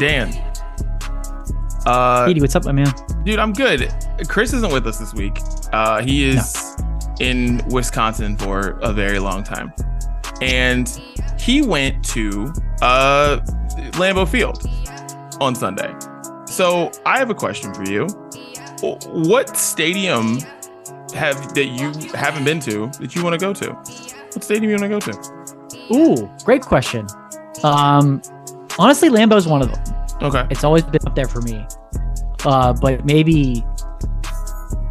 Dan. Uh, Edie, what's up, my man? dude, I'm good. Chris isn't with us this week. Uh, he is in Wisconsin for a very long time, and he went to uh, Lambeau Field on Sunday. So I have a question for you. What stadium have that you haven't been to that you want to go to? What stadium you want to go to? Ooh, great question. Um, honestly, Lambeau's one of them. Okay. It's always been up there for me. Uh, but maybe,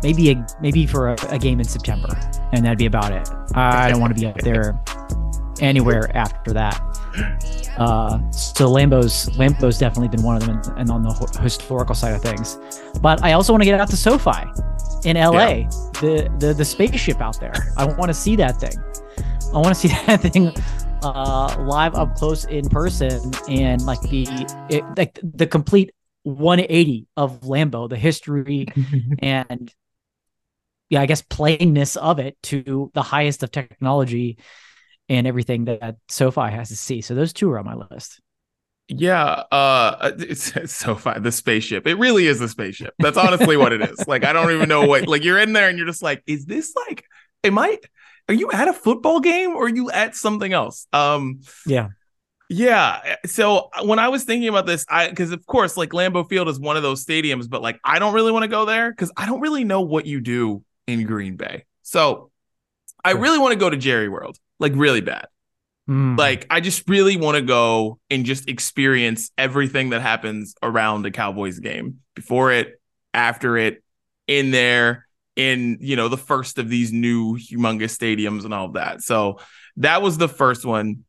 maybe a, maybe for a, a game in September, and that'd be about it. I don't want to be up there anywhere after that. Uh, so Lambeau's Lambeau's definitely been one of them, and, on the ho- historical side of things. But I also want to get out to SoFi in LA, Yeah. the the the spaceship out there. I want to see that thing. I want to see that thing uh, live up close in person and like the it, like the complete 180 of Lambeau, the history and yeah, I guess plainness of it to the highest of technology and everything that SoFi has to see. So those two are on my list. Yeah, uh it's, it's so fun. The spaceship. It really is a spaceship. That's honestly what it is. Like I don't even know what like you're in there and you're just like, is this like am I are you at a football game or are you at something else? Um Yeah. yeah. So when I was thinking about this, I because of course, like Lambeau Field is one of those stadiums, but like I don't really want to go there because I don't really know what you do in Green Bay. So I really want to go to Jerry World, like really bad. Mm. Like, I just really want to go and just experience everything that happens around a Cowboys game before it, after it, in there, in, you know, the first of these new humongous stadiums and all of that. So that was the first one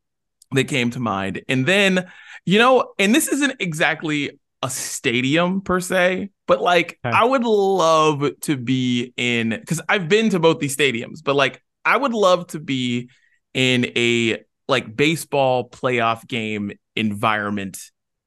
that came to mind. And then, you know, and this isn't exactly a stadium per se, but like Okay. I would love to be in because I've been to both these stadiums, but like I would love to be in a like baseball playoff game environment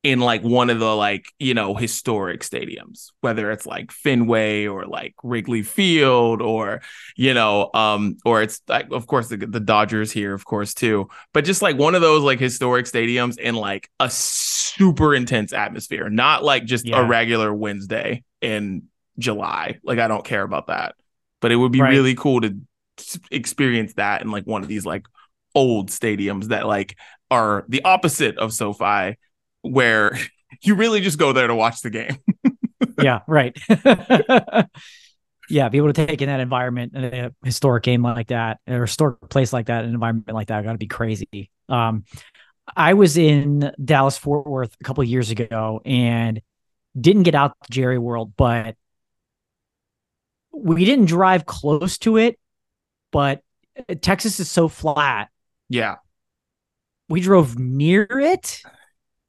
in like one of the like you know historic stadiums whether it's like Fenway or like Wrigley Field or you know um or it's like of course the, the Dodgers here of course too but just like one of those like historic stadiums in like a super intense atmosphere not like just Yeah. a regular Wednesday in July like I don't care about that but it would be Right. really cool to experience that in like one of these like old stadiums that like are the opposite of SoFi where you really just go there to watch the game. yeah, right. yeah, be able to take in that environment in a historic game like that, or a historic place like that, an environment like that, got to be crazy. Um, I was in Dallas Fort Worth a couple of years ago and didn't get out to Jerry World, but we didn't drive close to it. But Texas is so flat Yeah. we drove near it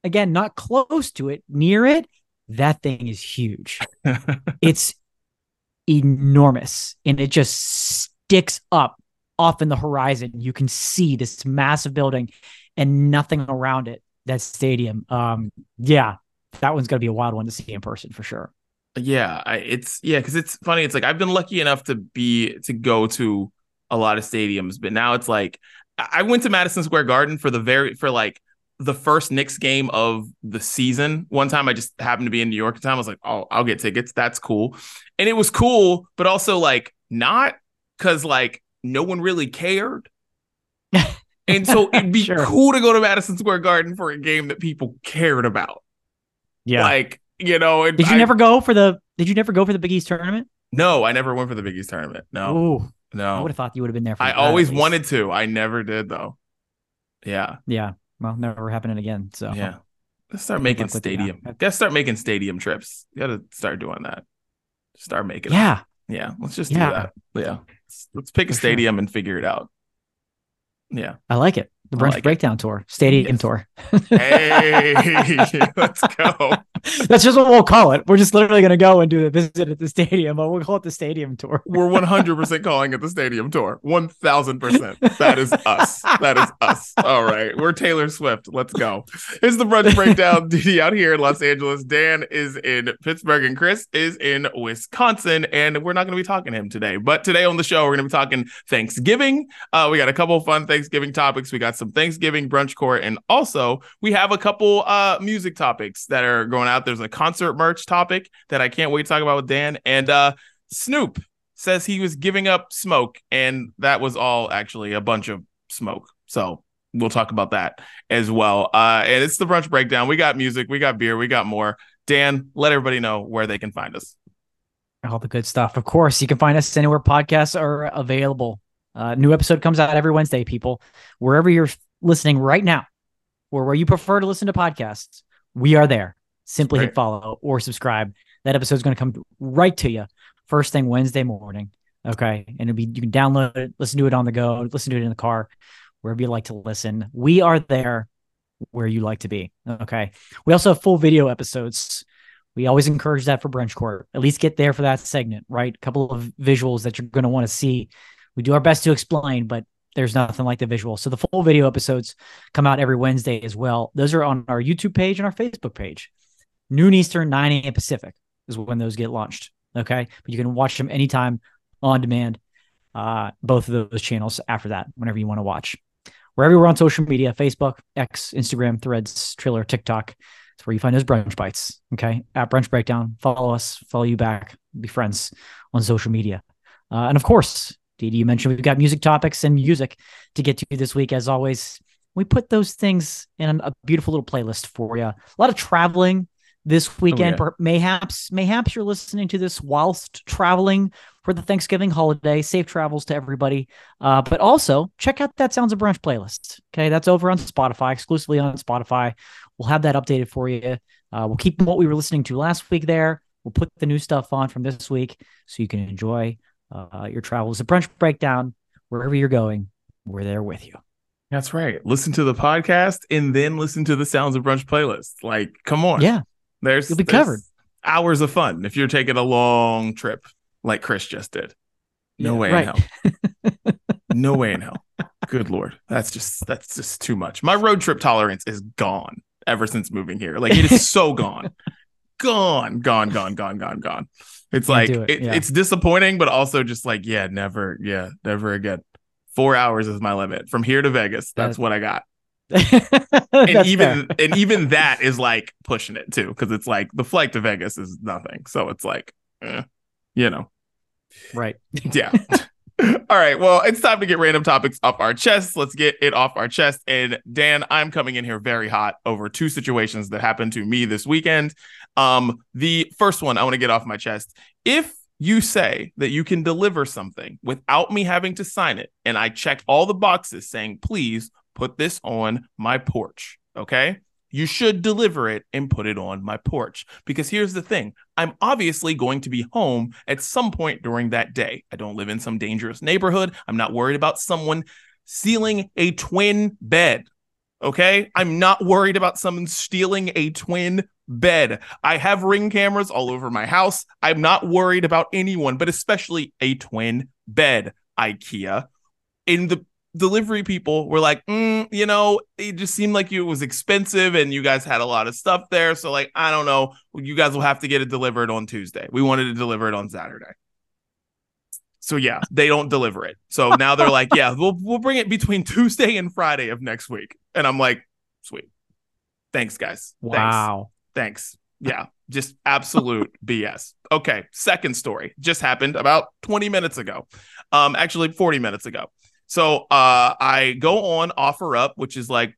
again not close to it near it that thing is huge. It's enormous and it just sticks up off in the horizon. You can see this massive building and nothing around it that stadium. Um yeah that one's going to be a wild one to see in person for sure. Yeah, I, it's yeah, because it's funny. It's like I've been lucky enough to be to go to a lot of stadiums, but now it's like I I went to Madison Square Garden for the very for like the first Knicks game of the season. One time I just happened to be in New York at the time. I was like, oh, I'll get tickets. That's cool. And it was cool, but also like not because like no one really cared. And so it'd be Sure. cool to go to Madison Square Garden for a game that people cared about. Yeah. Like, you know, and did you I- never go for the did you never go for the big east tournament No, I never went for the Big East tournament. No, Ooh, i would have thought you would have been there for I always wanted to. I never did though. Yeah, yeah well never happening again so yeah. Let's start making luck with you now. stadium. Gotta start making stadium trips. You gotta start doing that. Start making. yeah yeah. Let's just Yeah. do that. Yeah. Let's, let's pick a For sure. stadium and figure it out. Yeah. I like it. The Brunch like it. Breakdown Tour, Stadium Yes. Tour. Hey, let's go. That's just what we'll call it. We're just literally going to go and do the visit at the stadium, but we'll call it the Stadium Tour. We're 100% calling it the stadium tour. 1000%. That is us. That is us. All right. We're Taylor Swift. Let's go. It's the brunch breakdown. Didi out here in Los Angeles. Dan is in Pittsburgh and Chris is in Wisconsin. And we're not going to be talking to him today. But today on the show, we're going to be talking Thanksgiving. Uh, we got a couple of fun Thanksgiving topics. We got some some Thanksgiving brunch court. And also, we have a couple uh, music topics that are going out. There's a concert merch topic that I can't wait to talk about with Dan. And uh, Snoop says he was giving up smoke, and that was all actually a bunch of smoke. So we'll talk about that as well. Uh, and it's the brunch breakdown. We got music, we got beer, we got more. Dan, let everybody know where they can find us. All the good stuff. Of course, you can find us anywhere podcasts are available. Uh, new episode comes out every Wednesday, people. Wherever you're listening right now, or where you prefer to listen to podcasts, we are there. Simply hit follow or subscribe. That episode is going to come right to you first thing Wednesday morning. Okay. And it'll be, you can download it, listen to it on the go, listen to it in the car, wherever you like to listen. We are there where you like to be. Okay. We also have full video episodes. We always encourage that for Brunch Court. At least get there for that segment, right? A couple of visuals that you're going to want to see. We do our best to explain, but there's nothing like the visual. So the full video episodes come out every Wednesday as well. Those are on our YouTube page and our Facebook page. Noon Eastern, 9 a.m. Pacific is when those get launched. Okay. But you can watch them anytime on demand, uh, both of those channels after that, whenever you want to watch. Wherever we're on social media Facebook, X, Instagram, Threads, Triller, TikTok. That's where you find those brunch bites. Okay. At Brunch Breakdown. Follow us, follow you back, be friends on social media. Uh, and of course, Didi, you mentioned we've got music topics and music to get to this week. As always, we put those things in a beautiful little playlist for you. A lot of traveling this weekend. Oh, yeah. Mayhaps, mayhaps you're listening to this whilst traveling for the Thanksgiving holiday. Safe travels to everybody. Uh, but also check out that Sounds of Brunch playlist. Okay, that's over on Spotify, exclusively on Spotify. We'll have that updated for you. Uh, we'll keep what we were listening to last week there. We'll put the new stuff on from this week so you can enjoy uh, your travels. A brunch breakdown wherever you're going. We're there with you. That's right. Listen to the podcast and then listen to the Sounds of Brunch playlist. Like, come on. Yeah. There's you'll be there's covered. Hours of fun if you're taking a long trip like Chris just did. No yeah, way right. in hell. no way in hell. Good lord, that's just that's just too much. My road trip tolerance is gone ever since moving here. Like it is so gone, gone, gone, gone, gone, gone, gone. It's like it. It, yeah. it's disappointing, but also just like yeah, never, yeah, never again. Four hours is my limit from here to Vegas. That's, what I got. and even fair. and even that is like pushing it too because it's like the flight to Vegas is nothing. So it's like, eh, you know, right? Yeah. All right. Well, it's time to get random topics off our chest. Let's get it off our chest. And Dan, I'm coming in here very hot over two situations that happened to me this weekend. Um, the first one I want to get off my chest. If you say that you can deliver something without me having to sign it, and I check all the boxes saying, please put this on my porch. Okay. You should deliver it and put it on my porch. Because here's the thing I'm obviously going to be home at some point during that day. I don't live in some dangerous neighborhood. I'm not worried about someone stealing a twin bed. Okay. I'm not worried about someone stealing a twin bed. I have ring cameras all over my house. I'm not worried about anyone, but especially a twin bed. IKEA. In the delivery people were like, mm, you know, it just seemed like it was expensive and you guys had a lot of stuff there. So, like, I don't know. You guys will have to get it delivered on Tuesday. We wanted to deliver it on Saturday. So yeah, they don't deliver it. So now they're like, yeah, we'll we'll bring it between Tuesday and Friday of next week. And I'm like, sweet. Thanks, guys. Wow. Thanks. Thanks. Yeah, just absolute BS. Okay, second story just happened about 20 minutes ago. Um, actually 40 minutes ago. So uh, I go on OfferUp, which is like,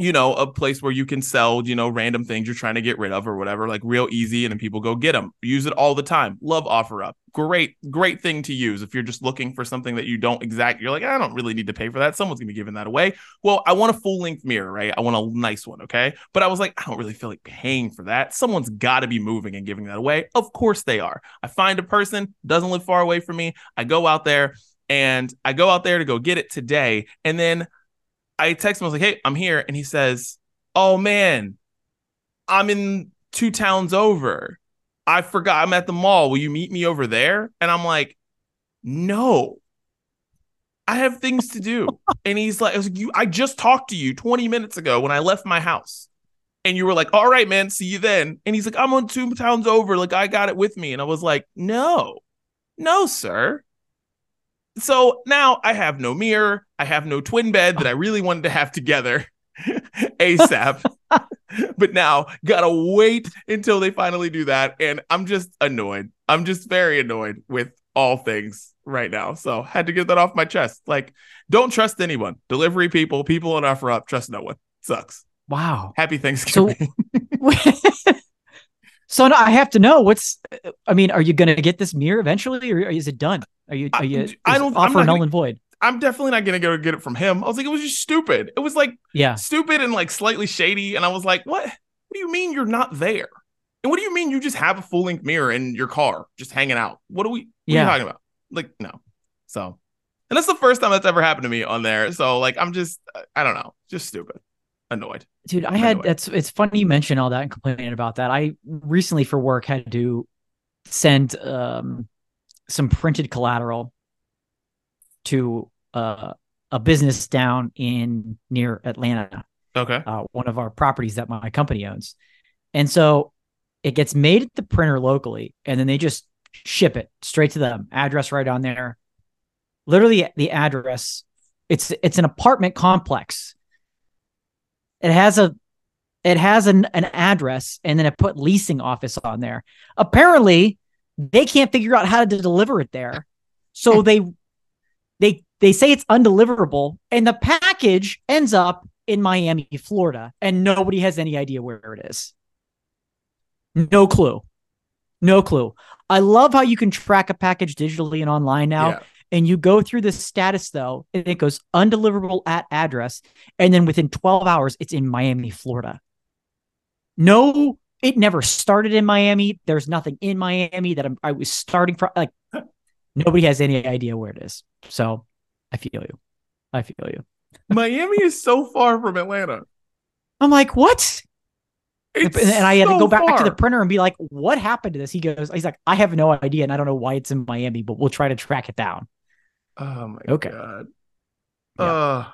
you know, a place where you can sell, you know, random things you're trying to get rid of or whatever, like real easy, and then people go get them. Use it all the time. Love OfferUp. Great, great thing to use if you're just looking for something that you don't exact. You're like, I don't really need to pay for that. Someone's gonna be giving that away. Well, I want a full length mirror, right? I want a nice one, okay. But I was like, I don't really feel like paying for that. Someone's got to be moving and giving that away. Of course they are. I find a person doesn't live far away from me. I go out there and I go out there to go get it today. And then I text him, I was like, hey, I'm here. And he says, oh man, I'm in two towns over. I forgot I'm at the mall. Will you meet me over there? And I'm like, no, I have things to do. and he's like, I, like, you, I just talked to you 20 minutes ago when I left my house. And you were like, all right, man, see you then. And he's like, I'm on two towns over. Like, I got it with me. And I was like, no, no, sir so now I have no mirror. I have no twin bed that I really wanted to have together ASAP. but now gotta wait until they finally do that. And I'm just annoyed. I'm just very annoyed with all things right now. So had to get that off my chest. Like, don't trust anyone. Delivery people, people on OfferUp, trust no one. Sucks. Wow. Happy Thanksgiving. So, so no, I have to know what's. I mean, are you going to get this mirror eventually, or is it done? Are you? Are you? I, I don't. offer null and void. I'm definitely not gonna go get it from him. I was like, it was just stupid. It was like, yeah, stupid and like slightly shady. And I was like, what? What do you mean you're not there? And what do you mean you just have a full length mirror in your car just hanging out? What are we? What yeah. are you talking about? Like, no. So, and that's the first time that's ever happened to me on there. So, like, I'm just, I don't know, just stupid, annoyed. Dude, I had that's it's funny you mention all that and complaining about that. I recently for work had to send um some printed collateral to uh, a business down in near Atlanta. Okay. Uh, one of our properties that my company owns. And so it gets made at the printer locally and then they just ship it straight to them. Address right on there. Literally the address. It's it's an apartment complex it has a it has an, an address and then it put leasing office on there. Apparently, they can't figure out how to deliver it there. So they they they say it's undeliverable and the package ends up in Miami, Florida, and nobody has any idea where it is. No clue. No clue. I love how you can track a package digitally and online now. Yeah and you go through the status though, and it goes undeliverable at address, and then within 12 hours, it's in Miami, Florida. No, it never started in Miami. There's nothing in Miami that I'm, I was starting from. Like nobody has any idea where it is. So I feel you. I feel you. Miami is so far from Atlanta. I'm like, what? It's and I had so to go back far. to the printer and be like, what happened to this? He goes, he's like, I have no idea, and I don't know why it's in Miami, but we'll try to track it down. Oh my okay. god. Yeah. Oh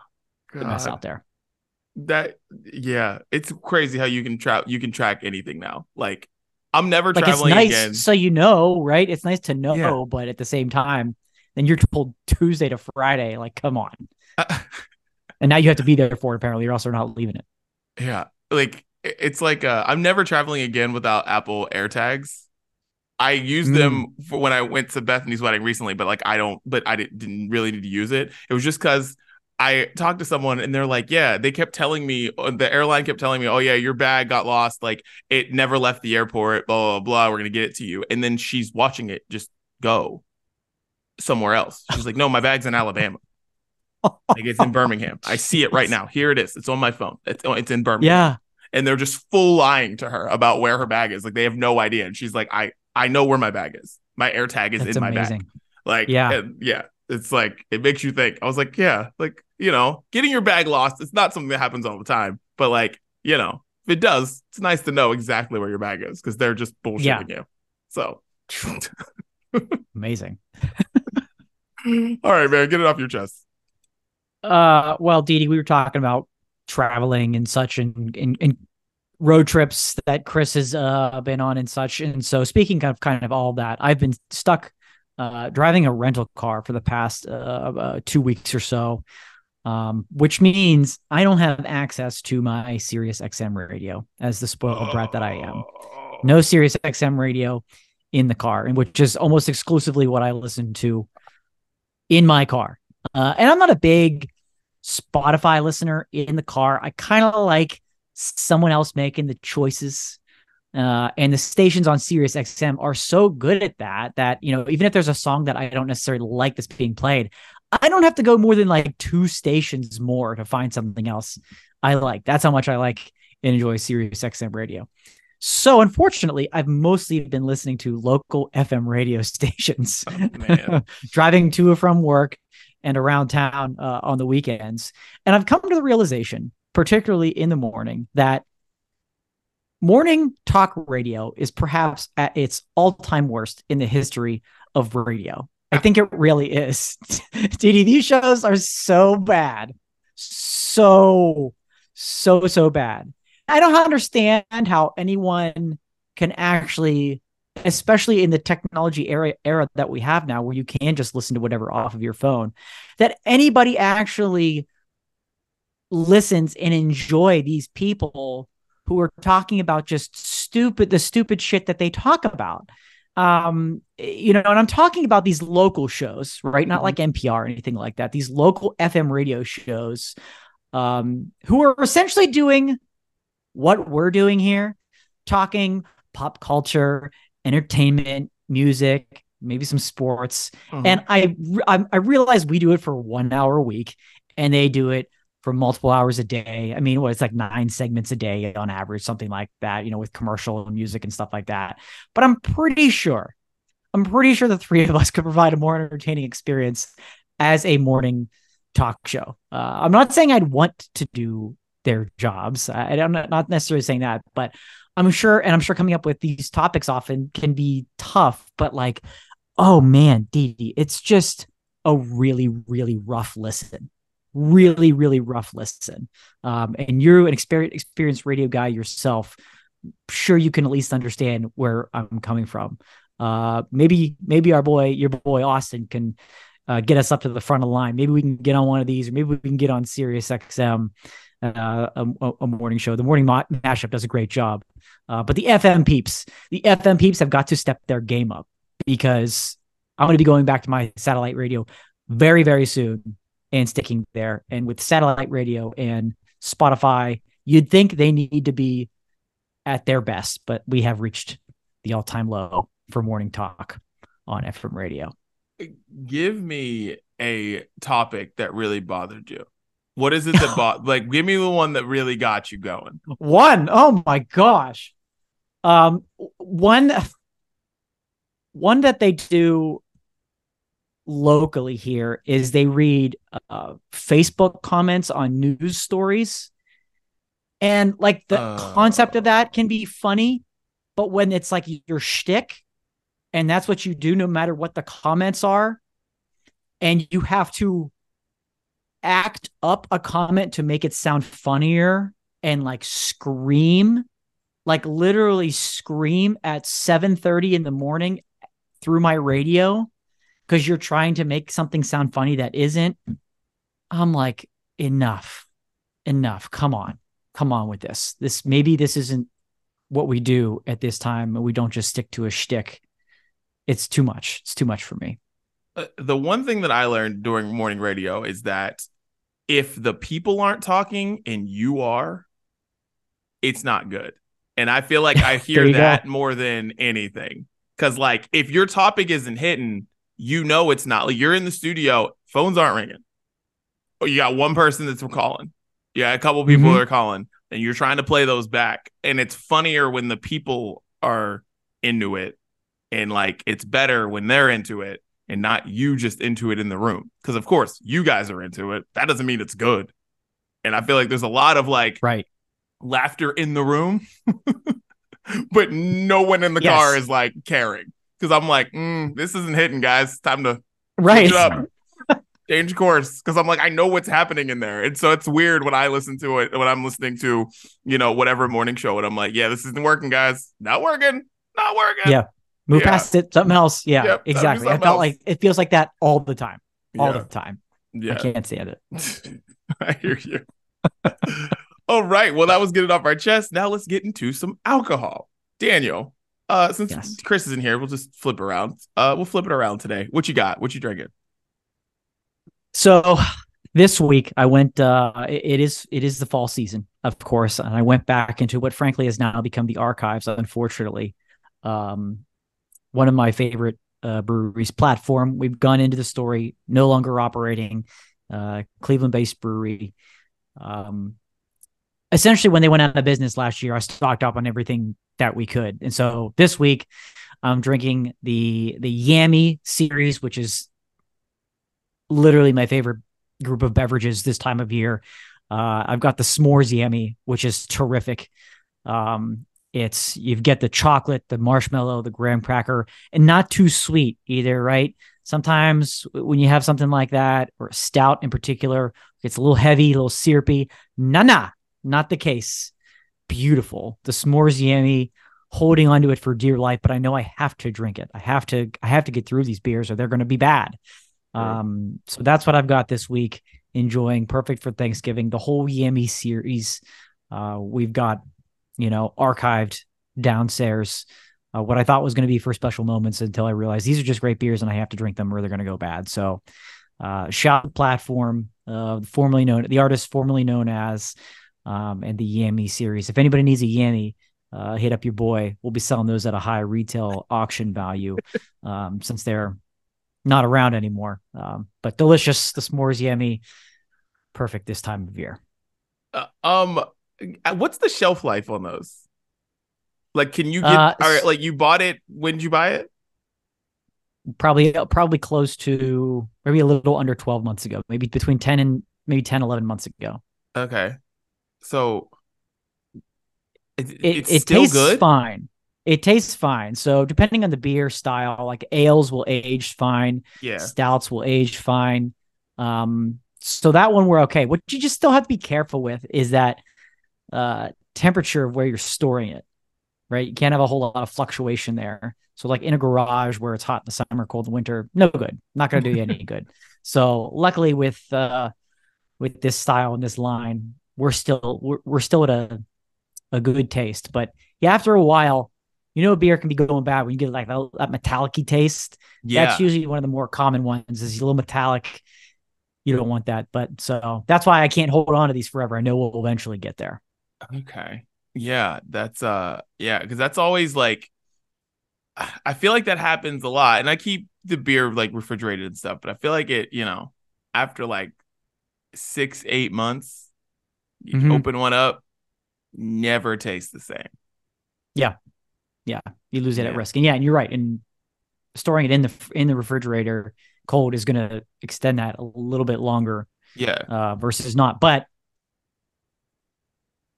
god. mess out there. That yeah, it's crazy how you can track you can track anything now. Like I'm never like traveling it's nice again. so you know, right? It's nice to know, Yeah. but at the same time, then you're told Tuesday to Friday. Like, come on. And now you have to be there for it, apparently, or else they're not leaving it. yeah, like it's like uh, I'm never traveling again without Apple AirTags. I used Mm. them for when I went to Bethany's wedding recently, but like I don't, but I didn't, didn't really need to use it. It was just because I talked to someone and they're like, yeah, they kept telling me, uh, the airline kept telling me, oh yeah, your bag got lost, like it never left the airport, blah blah blah. We're gonna get it to you, and then she's watching it just go somewhere else. She's like, no, my bag's in Alabama. Like it's in Birmingham. I see it right now. Here it is. It's on my phone. It's oh, it's in Birmingham. Yeah. And they're just full lying to her about where her bag is. Like they have no idea. And she's like, I I know where my bag is. My air tag is That's in my amazing. bag. Like Yeah. yeah. It's like it makes you think. I was like, yeah, like you know, getting your bag lost. It's not something that happens all the time, but like you know, if it does, it's nice to know exactly where your bag is because they're just bullshitting you. So, Amazing. all right, man, get it off your chest. Uh, well, Dee Dee, we were talking about traveling and such and, and, and road trips that Chris has uh, been on and such. And so, speaking of kind of all that, I've been stuck uh, driving a rental car for the past uh, uh, two weeks or so, um, which means I don't have access to my Sirius XM radio as the spoiled brat that I am. Oh. No Sirius XM radio in the car, and which is almost exclusively what I listen to in my car. Uh, and I'm not a big Spotify listener in the car. I kind of like someone else making the choices. Uh, and the stations on Sirius XM are so good at that that you know even if there's a song that I don't necessarily like that's being played, I don't have to go more than like two stations more to find something else I like. That's how much I like and enjoy Sirius XM radio. So unfortunately, I've mostly been listening to local FM radio stations, Oh, man. driving to or from work and around town uh, on the weekends. And I've come to the realization, particularly in the morning, that morning talk radio is perhaps at its all-time worst in the history of radio. I think it really is. DD, these shows are so bad. So, so, so bad. I don't understand how anyone can actually especially in the technology era era that we have now where you can just listen to whatever off of your phone that anybody actually listens and enjoy these people who are talking about just stupid the stupid shit that they talk about um you know and i'm talking about these local shows right not mm-hmm. like npr or anything like that these local fm radio shows um who are essentially doing what we're doing here talking pop culture entertainment music maybe some sports mm-hmm. and I, I i realize we do it for one hour a week and they do it for multiple hours a day. I mean, what it's like nine segments a day on average, something like that, you know, with commercial music and stuff like that. But I'm pretty sure, I'm pretty sure the three of us could provide a more entertaining experience as a morning talk show. Uh, I'm not saying I'd want to do their jobs. I, I'm not necessarily saying that, but I'm sure, and I'm sure coming up with these topics often can be tough, but like, oh man, Dee, it's just a really, really rough listen really, really rough listen. Um, and you're an experienced, experienced radio guy yourself. Sure, you can at least understand where I'm coming from. Uh, maybe, maybe our boy, your boy Austin, can uh, get us up to the front of the line. Maybe we can get on one of these, or maybe we can get on Sirius XM, uh, a, a, morning show. The morning ma- mashup does a great job. Uh, but the FM peeps, the FM peeps have got to step their game up because I'm going to be going back to my satellite radio very, very soon and sticking there. And with satellite radio and Spotify, you'd think they need to be at their best, but we have reached the all time low for morning talk on FM radio. Give me a topic that really bothered you. What is it that bought like give me the one that really got you going? One. Oh my gosh. Um one one that they do locally here is they read uh, Facebook comments on news stories. And like the uh, concept of that can be funny, but when it's like your shtick and that's what you do no matter what the comments are, and you have to act up a comment to make it sound funnier and like scream like literally scream at 7:30 in the morning through my radio because you're trying to make something sound funny that isn't. I'm like, enough, enough. Come on, come on with this. This maybe this isn't what we do at this time, and we don't just stick to a shtick. It's too much. It's too much for me. Uh, the one thing that I learned during morning radio is that if the people aren't talking and you are, it's not good. And I feel like I hear that go. more than anything. Cause like if your topic isn't hitting, you know it's not like you're in the studio, phones aren't ringing. Oh, you got one person that's calling. Yeah, a couple people mm-hmm. are calling, and you're trying to play those back. And it's funnier when the people are into it, and like it's better when they're into it and not you just into it in the room. Because of course you guys are into it. That doesn't mean it's good. And I feel like there's a lot of like right laughter in the room, but no one in the yes. car is like caring because I'm like, mm, this isn't hitting, guys. Time to right up, change course. Because I'm like, I know what's happening in there, and so it's weird when I listen to it when I'm listening to, you know, whatever morning show, and I'm like, yeah, this isn't working, guys. Not working. Not working. Yeah. Move yeah. past it. Something else. Yeah. Yep, exactly. I felt else. like it feels like that all the time. All yeah. the time. Yeah. I can't stand it. I hear you. all right. Well, that was getting off our chest. Now let's get into some alcohol. Daniel, uh, since yes. Chris isn't here, we'll just flip around. Uh, we'll flip it around today. What you got? What you drinking? So this week I went. Uh, it is it is the fall season, of course, and I went back into what frankly has now become the archives. Unfortunately, um, one of my favorite uh, breweries, Platform. We've gone into the story, no longer operating. Uh, Cleveland-based brewery. Um, essentially, when they went out of business last year, I stocked up on everything that we could. And so this week, I'm drinking the the Yami series, which is literally my favorite group of beverages this time of year. Uh, I've got the s'mores Yami, which is terrific. Um, it's you get the chocolate, the marshmallow, the graham cracker, and not too sweet either, right? Sometimes when you have something like that, or stout in particular, it's a little heavy, a little syrupy. Nah, nah, not the case beautiful. The s'mores yummy, holding onto it for dear life, but I know I have to drink it. I have to I have to get through these beers or they're going to be bad. Um, so that's what I've got this week. Enjoying perfect for Thanksgiving. The whole Yummy series. Uh, we've got, you know, archived downstairs. Uh, what I thought was going to be for special moments until I realized these are just great beers and I have to drink them or they're going to go bad. So, uh, shout platform, uh, formerly known, the artist formerly known as, um, and the Yami series. If anybody needs a Yami, uh, hit up your boy. We'll be selling those at a high retail auction value, um, since they're not around anymore. Um, but delicious. The s'mores Yami, perfect this time of year. Uh, um, what's the shelf life on those? Like, can you get? Uh, all right, like you bought it. When did you buy it? Probably, probably close to maybe a little under 12 months ago, maybe between 10 and maybe 10, 11 months ago. Okay, so it, It, it's it still tastes good. fine. It tastes fine. So depending on the beer style, like ales will age fine, Yeah. stouts will age fine. Um, so that one we're okay. What you just still have to be careful with is that uh temperature of where you're storing it. Right. You can't have a whole lot of fluctuation there. So like in a garage where it's hot in the summer, cold in the winter, no good. Not gonna do you any good. So luckily with uh with this style and this line, we're still we're, we're still at a a good taste. But yeah, after a while, you know, a beer can be going bad when you get like that, that metallic taste. Yeah. That's usually one of the more common ones. Is a little metallic. You don't want that, but so that's why I can't hold on to these forever. I know we'll eventually get there. Okay. Yeah, that's uh yeah, because that's always like I feel like that happens a lot. And I keep the beer like refrigerated and stuff, but I feel like it, you know, after like six, eight months, you Mhm. open one up, never tastes the same. Yeah. Yeah. You lose it at risk, and yeah, and you're right. And storing it in the in the refrigerator cold is going to extend that a little bit longer Yeah. uh, versus not. But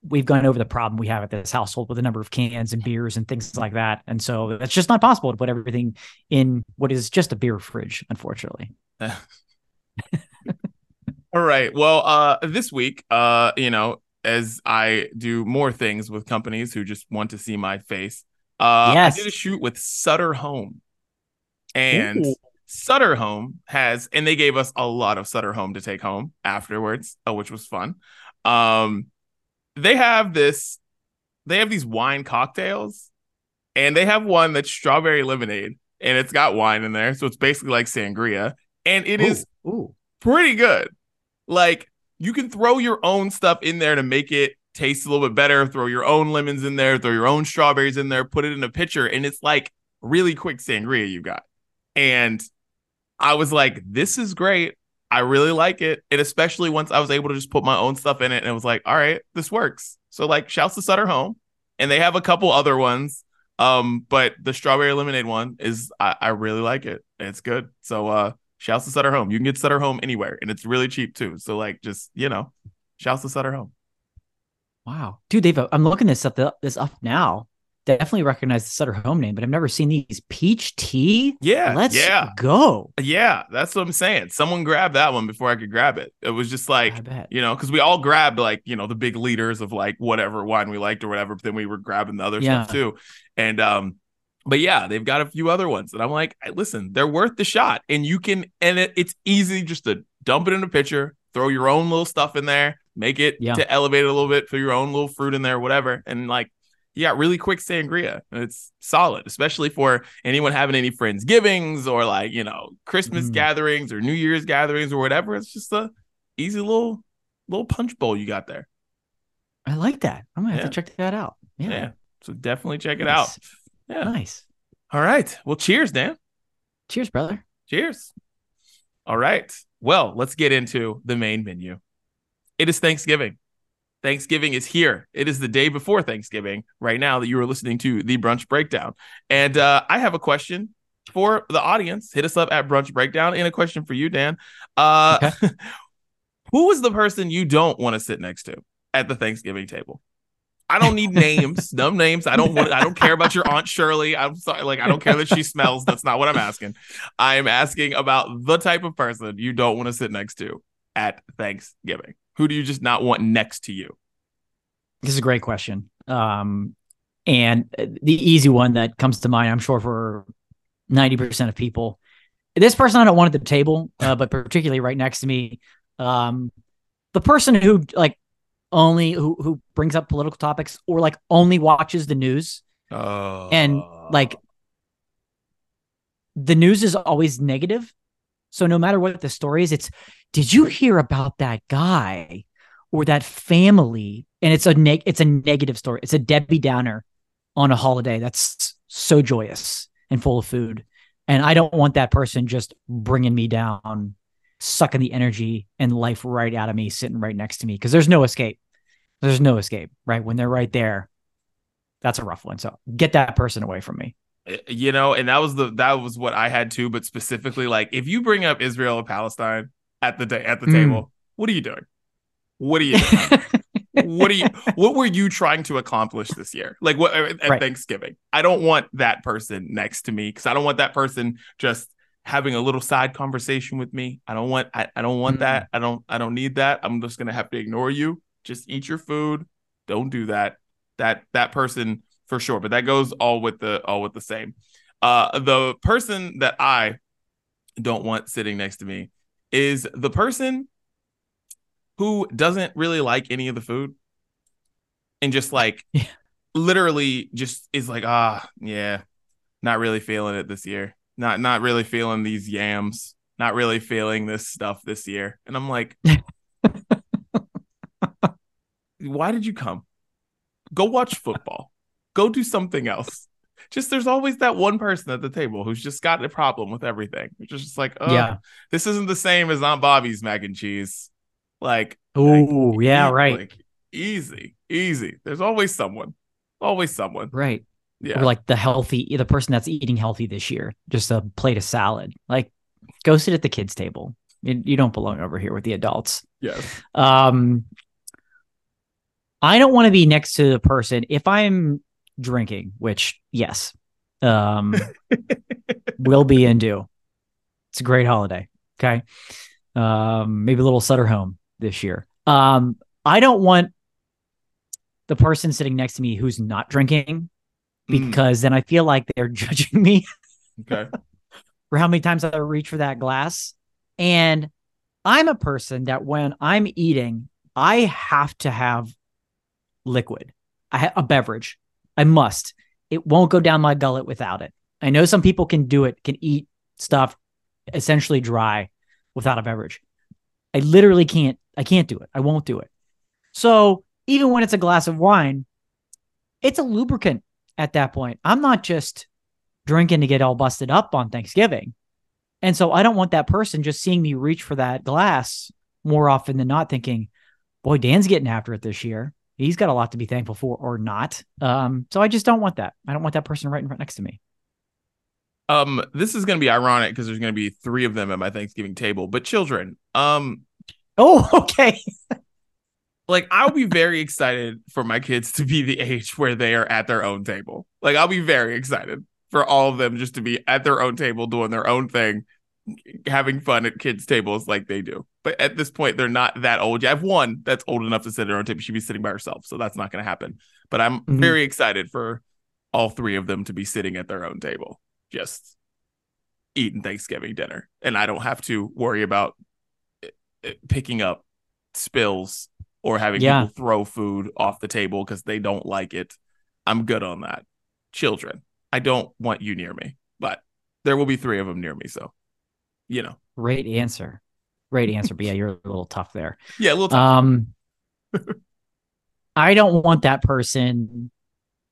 we've gone over the problem we have at this household with the number of cans and beers and things like that, and so it's just not possible to put everything in what is just a beer fridge, unfortunately. All right. Well, uh this week, uh, you know, as I do more things with companies who just want to see my face, uh Yes. I did a shoot with Sutter Home. And Ooh. Sutter Home has and they gave us a lot of Sutter Home to take home afterwards, uh, which was fun. Um they have this they have these wine cocktails and they have one that's strawberry lemonade and it's got wine in there, so it's basically like sangria and it is Ooh, ooh. pretty good. Like you can throw your own stuff in there to make it taste a little bit better. Throw your own lemons in there, throw your own strawberries in there, put it in a pitcher, and it's like really quick sangria you got. And I was like, this is great. I really like it. And especially once I was able to just put my own stuff in it and it was like, all right, this works. So like shouts to Sutter Home. And they have a couple other ones. Um, but the strawberry lemonade one is I, I really like it. It's good. So uh shouts to Sutter Home. You can get Sutter Home anywhere and it's really cheap too. So like just, you know, shouts to Sutter Home. Wow, dude, they've. I'm looking this up. This up now. Definitely recognize the Sutter Home name, but I've never seen these peach tea. Yeah. Let's yeah. go. Yeah. That's what I'm saying. Someone grabbed that one before I could grab it. It was just like you know, because we all grabbed like, you know, the big leaders of like whatever wine we liked or whatever, but then we were grabbing the other Yeah. stuff too. And um, but yeah, they've got a few other ones. And I'm like, listen, they're worth the shot. And you can and it, it's easy just to dump it in a pitcher, throw your own little stuff in there, make it Yeah. to elevate it a little bit, put your own little fruit in there, whatever. And like you got really quick sangria. And it's solid, especially for anyone having any friendsgivings or like, you know, Christmas Mm. gatherings or New Year's gatherings or whatever. It's just a easy little little punch bowl you got there. I like that. I'm gonna have to check that out. Yeah. Yeah. So definitely check it out. Nice. Yeah. Nice. All right. Well, cheers, Dan. Cheers, brother. Cheers. All right. Well, let's get into the main menu. It is Thanksgiving. Thanksgiving is here. It is the day before Thanksgiving right now that you are listening to the Brunch Breakdown. And uh, I have a question for the audience. Hit us up at Brunch Breakdown. And a question for you, Dan. Uh, who is the person you don't want to sit next to at the Thanksgiving table? I don't need names, dumb names. I don't want. I don't care about your aunt Shirley. I'm sorry, like I don't care that she smells. That's not what I'm asking. I am asking about the type of person you don't want to sit next to at Thanksgiving. Who do you just not want next to you? This is a great question. Um, And the easy one that comes to mind, I'm sure for 90% of people, this person I don't want at the table, uh, but particularly right next to me, um, the person who like only who who brings up political topics or like only watches the news Oh. and like uh. the news is always negative. So no matter what the story is, it's did you hear about that guy or that family? And it's a neg- it's a negative story. It's a Debbie Downer on a holiday that's so joyous and full of food. And I don't want that person just bringing me down, sucking the energy and life right out of me, sitting right next to me because there's no escape. There's no escape, right? When they're right there, that's a rough one. So get that person away from me. you know, and that was the that was what I had too, but specifically like if you bring up Israel and Palestine at the day at the Mm. table, what are you doing? What are you doing? what are you what were you trying to accomplish this year like what at Right. thanksgiving i don't want that person next to me because i don't want that person just having a little side conversation with me. I don't want i, I don't want Mm. that i don't i don't need that. I'm just gonna have to ignore you. Just eat your food. Don't do that. That that person for sure. But that goes all with the all with the same. Uh the person that i don't want sitting next to me is the person who doesn't really like any of the food and just like Yeah. literally just is like ah yeah not really feeling it this year not not really feeling these yams not really feeling this stuff this year. And i'm like why did you come? Go watch football. Go do something else. Just there's always that one person at the table who's just got a problem with everything. Which is just like oh Yeah. this isn't the same as aunt bobby's mac and cheese. Like Oh, yeah, e- right. like, easy easy. There's always someone always someone. Right. Yeah Or like the healthy, the person that's eating healthy this year, just a plate of salad. Like, go sit at the kids' table. You, you don't belong over here with the adults. yes Um, I don't want to be next to the person if I'm drinking, which yes, um, will be and do. It's a great holiday. Okay. Um, maybe a little Sutter home this year. Um, I don't want the person sitting next to me who's not drinking Mm, because then I feel like they're judging me okay for how many times I reach for that glass. And I'm a person that when I'm eating, I have to have liquid, I ha- a beverage. I must. It won't go down my gullet without it. I know some people can do it, can eat stuff essentially dry without a beverage. I literally can't. I can't do it. I won't do it. So even when it's a glass of wine, it's a lubricant at that point. I'm not just drinking to get all busted up on Thanksgiving. And so I don't want that person just seeing me reach for that glass more often than not thinking, boy, Dan's getting after it this year. He's got a lot to be thankful for or not. Um, so I just don't want that. I don't want that person right in front next to me. um this is gonna be ironic because there's gonna be three of them at my thanksgiving table but children um Oh, okay. Like I'll be very excited for my kids to be the age where they are at their own table. Like I'll be very excited for all of them just to be at their own table doing their own thing, having fun at kids' tables like they do. But at this point, they're not that old. yet. I have one that's old enough to sit at her own table. She'd be sitting by herself, so that's not going to happen. But I'm Mhm. very excited for all three of them to be sitting at their own table, just eating Thanksgiving dinner, and I don't have to worry about eh, eh, picking up spills or having Yeah. people throw food off the table because they don't like it. I'm good on that. Children, I don't want you near me, but there will be three of them near me. So, you know, Great answer. Great answer. But yeah, you're a little tough there. yeah, a little tough. Um, I don't want that person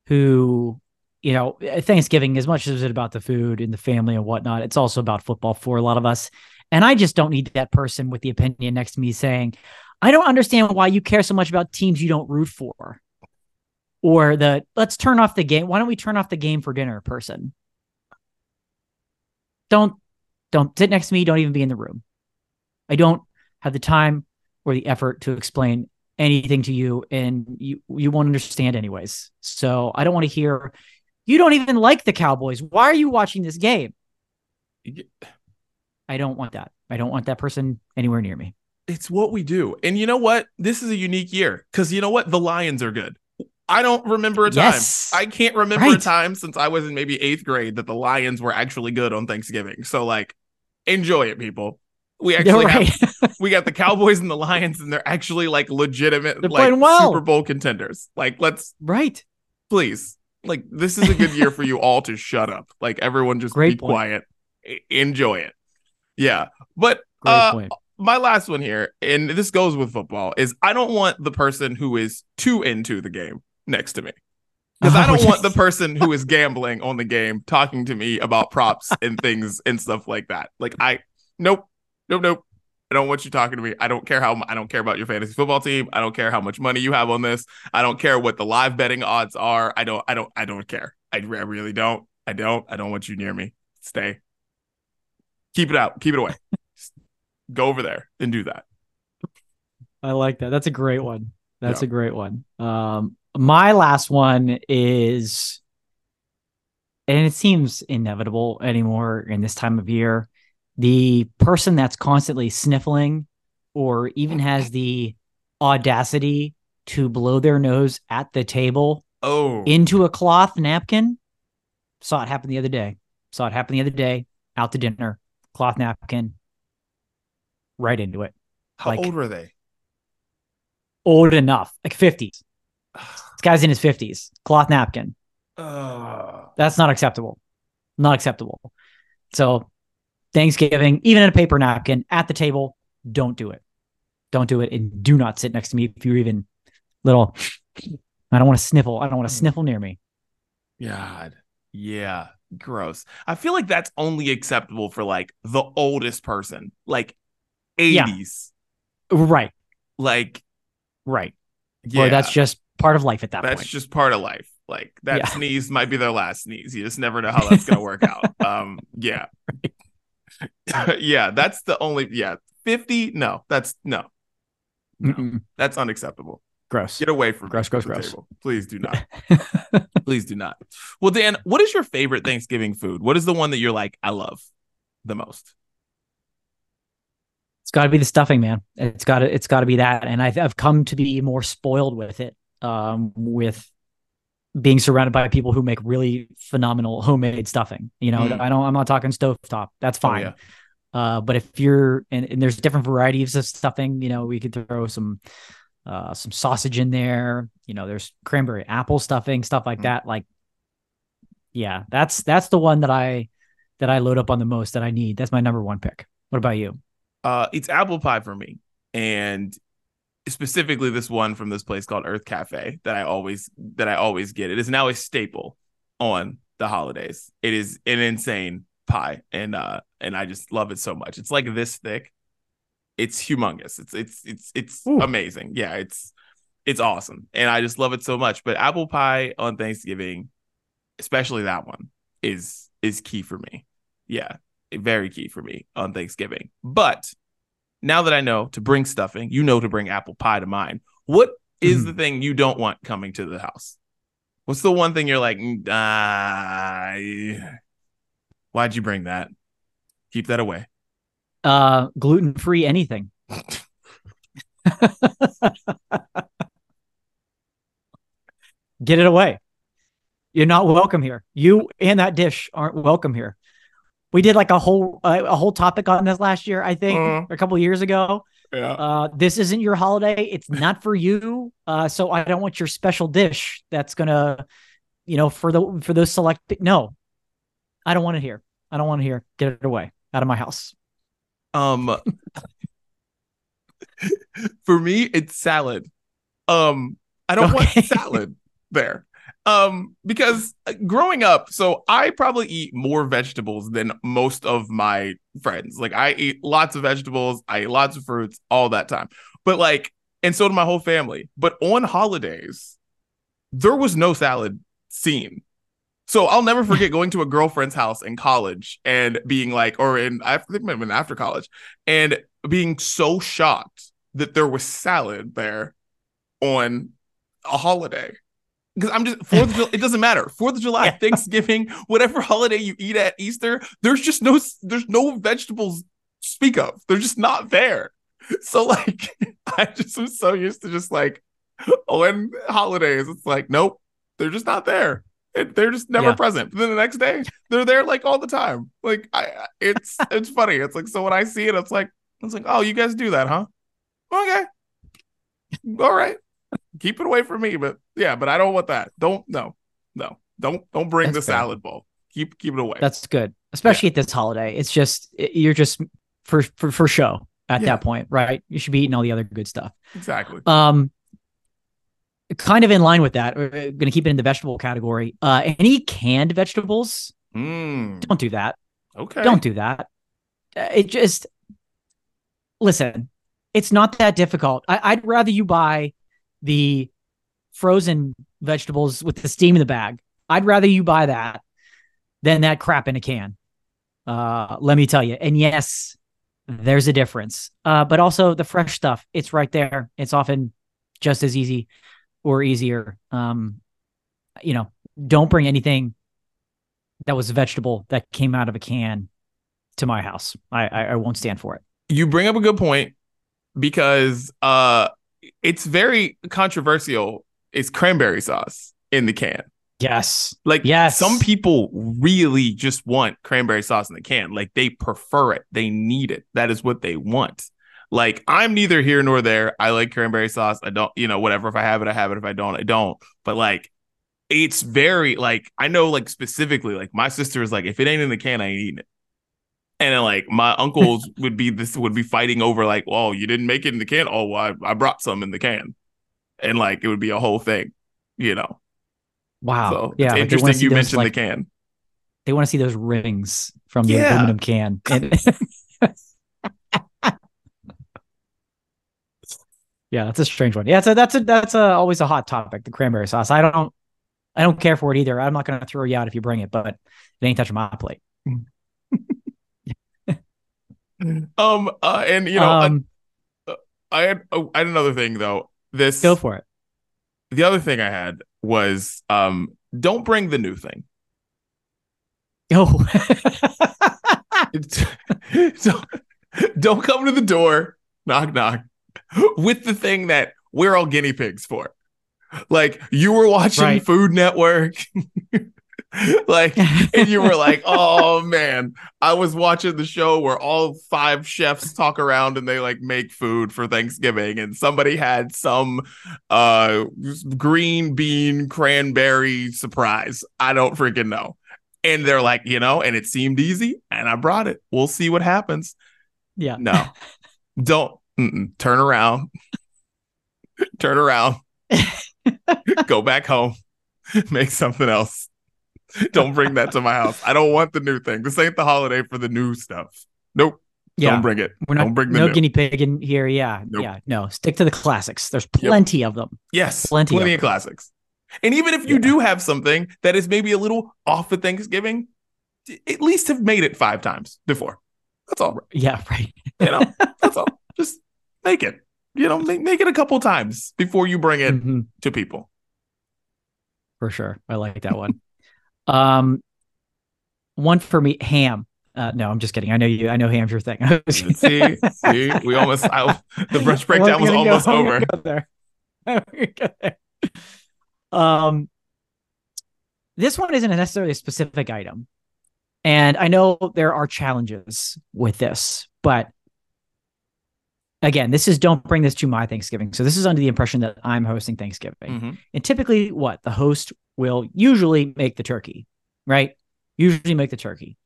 who, you know, Thanksgiving, as much as it's about the food and the family and whatnot, it's also about football for a lot of us. And I just don't need that person with the opinion next to me saying, I don't understand why you care so much about teams you don't root for. Or the let's turn off the game. Why don't we turn off the game for dinner person? Don't don't sit next to me. Don't even be in the room. I don't have the time or the effort to explain anything to you and you you won't understand anyways. So I don't want to hear you don't even like the Cowboys. Why are you watching this game? I don't want that. I don't want that person anywhere near me. It's what we do. And you know what? This is a unique year because you know what? The Lions are good. I don't remember a time. Yes. I can't remember a time since I was in maybe eighth grade that the Lions were actually good on Thanksgiving. So like, enjoy it, people. We actually right. have we got the Cowboys and the Lions, and they're actually like legitimate, They're like well. Super Bowl contenders. Like, let's right. please, like, this is a good year for you all to shut up. Like, everyone just Great be point. quiet, enjoy it. Yeah, but uh. My last one here, and this goes with football, is I don't want the person who is too into the game next to me. Because I Oh, don't want the person who is gambling on the game talking to me about props and things and stuff like that. Like I nope, nope, nope. I don't want you talking to me. I don't care how I don't care about your fantasy football team. I don't care how much money you have on this. I don't care what the live betting odds are. I don't I don't I don't care. I, I really don't. I don't. I don't want you near me. Stay. Keep it out. Keep it away. Go over there and do that. I like that. That's a great one. That's Yeah. a great one. Um, my last one is, and it seems inevitable anymore in this time of year. The person that's constantly sniffling, or even has the audacity to blow their nose at the table Oh, into a cloth napkin. Saw it happen the other day. Saw it happen the other day. Out to dinner, cloth napkin, right into it. how like- old were they? Old enough, like fifties. This guy's in his fifties. Cloth napkin. Uh, That's not acceptable. Not acceptable. So, Thanksgiving, even in a paper napkin at the table, don't do it. Don't do it, and do not sit next to me if you're even little. I don't want to sniffle. I don't want to sniffle near me. God. Yeah. Gross. I feel like that's only acceptable for like the oldest person, like Yeah. 80s. Right, Like, right. yeah, Or that's just part of life at that that's point. just part of life. Like that Yeah. sneeze might be their last sneeze. You just never know how that's gonna work out. Um, yeah. yeah, that's the only yeah. 50? No, that's no. No, that's unacceptable. Gross. Get away from Gross, gross, gross. table. Please do not. Please do not. Well, Dan, what is your favorite Thanksgiving food? What is the one that you're like, I love the most? It's got to be the stuffing, man. It's got to it's got to be that, and I've I've come to be more spoiled with it, um, with being surrounded by people who make really phenomenal homemade stuffing. You know, Mm. I don't. I'm not talking stovetop. That's Oh, fine. yeah. Uh, but if you're and, and there's different varieties of stuffing, you know, we could throw some uh some sausage in there. You know, there's cranberry apple stuffing, stuff like Mm. that. Like, yeah, that's that's the one that I that I load up on the most that I need. That's my number one pick. What about you? Uh, it's apple pie for me, and specifically this one from this place called Earth Cafe that I always that I always get. It is now a staple on the holidays. It is an insane pie, and uh, and I just love it so much. It's like this thick. It's humongous. It's it's it's it's Ooh. amazing. Yeah, it's it's awesome, and I just love it so much. But apple pie on Thanksgiving, especially that one, is is key for me. Yeah, very key for me on Thanksgiving. But now that I know to bring stuffing, you know to bring apple pie to mine. What is Mhm. the thing you don't want coming to the house? What's the one thing you're like, "Mm, ah, why'd you bring that? Keep that away. Uh, gluten free anything. Get it away. You're not welcome here. You and that dish aren't welcome here. We did like a whole uh, a whole topic on this last year, I think, Uh-huh. a couple years ago. Yeah. Uh, this isn't your holiday. It's not for you. Uh, so I don't want your special dish. That's gonna, you know, for the for those select. No, I don't want it here. I don't want it here. Get it away out of my house. Um, for me, it's salad. Um, I don't Okay. want salad there. Um, because uh, growing up, so I probably eat more vegetables than most of my friends. Like I eat lots of vegetables, I eat lots of fruits all that time. But like, and so did my whole family. But on holidays, there was no salad scene. So I'll never forget going to a girlfriend's house in college and being like, or in I think it been after college, and being so shocked that there was salad there on a holiday. Because I'm just Fourth of July, it doesn't matter. Fourth of July, Yeah. Thanksgiving, whatever holiday you eat at Easter, there's just no there's no vegetables to speak of. They're just not there. So like I just was so used to just like oh, when holidays, it's like, nope, they're just not there. It, they're just never Yeah. present. But then the next day, they're there like all the time. Like I, it's it's funny. It's like so when I see it, it's like it's like, oh, you guys do that, huh? Okay, all right. Keep it away from me. But yeah, but I don't want that. Don't no no don't don't bring That's the fair. salad bowl. Keep keep it away. That's good, especially at this holiday. It's just you're just for for for show at Yeah. that point, right? You should be eating all the other good stuff. exactly. Um, kind of in line with that, we're going to keep it in the vegetable category. Uh, any canned vegetables, Mm, don't do that. okay. Don't do that. Uh, It just listen. It's not that difficult. I, I'd rather you buy the frozen vegetables with the steam in the bag. I'd rather you buy that than that crap in a can. Uh, let me tell you. And yes, there's a difference. Uh, but also the fresh stuff, it's right there. It's often just as easy or easier. Um, you know, don't bring anything that was a vegetable that came out of a can to my house. I I, I won't stand for it. you bring up a good point because uh it's very controversial is cranberry sauce in the can. Yes. like Yes. some people really just want cranberry sauce in the can. Like they prefer it. They need it. That is what they want. Like i'm neither here nor there. I like cranberry sauce. I don't you know whatever. If i have it i have it. If i don't i don't. But like it's very like i know like specifically like my sister is like if it ain't in the can i ain't eating it. And then, like my uncles would be this would be fighting over like, oh, you didn't make it in the can. Oh, well, I, I brought some in the can, and like it would be a whole thing, you know. Wow. so yeah. it's like, interesting you those, mentioned like, the can. They want to see those rings from the Yeah. aluminum can. And yeah, that's a strange one. Yeah, so that's a that's a, always a hot topic. The cranberry sauce. I don't I don't care for it either. I'm not going to throw you out if you bring it, but it ain't touching my plate. Um, uh, and you know, I- um, I had oh, I had another thing though. This go for it. the other thing I had was um, don't bring the new thing. Oh, don't, don't come to the door, knock knock, with the thing that we're all guinea pigs for. Like you were watching Right. Food Network, like, and you were like, "Oh man, I was watching the show where all five chefs talk around and they like make food for Thanksgiving, and somebody had some uh green bean cranberry surprise. I don't freaking know." And they're like, you know, and it seemed easy, and I brought it. We'll see what happens. yeah. No, don't turn around. turn around. Go back home. Make something else. Don't bring that to my house. I don't want the new thing. This ain't the holiday for the new stuff. Nope. Yeah. Don't bring it. We're not don't bring the no new. guinea pig in here. Yeah. Nope. Yeah. No, stick to the classics. There's plenty of them. yes, plenty plenty, of of classics. And even if you Yeah. do have something that is maybe a little off at Thanksgiving, at least have made it five times before. That's all. Yeah. Right. You know, that's all. Just make it. You know, make, make it a couple times before you bring it Mhm. to people. For sure. I like that one. Um, one for me, ham. Uh, no, I'm just kidding. I know you. I know ham's your thing. see, see, we almost I, the brunch breakdown was almost go- over. go there. Go there. Um, this one isn't necessarily a specific item, and I know there are challenges with this, but again, this is don't bring this to my Thanksgiving. So this is under the impression that I'm hosting Thanksgiving. Mhm. And typically, what the host will usually make the turkey, right? Usually make the turkey.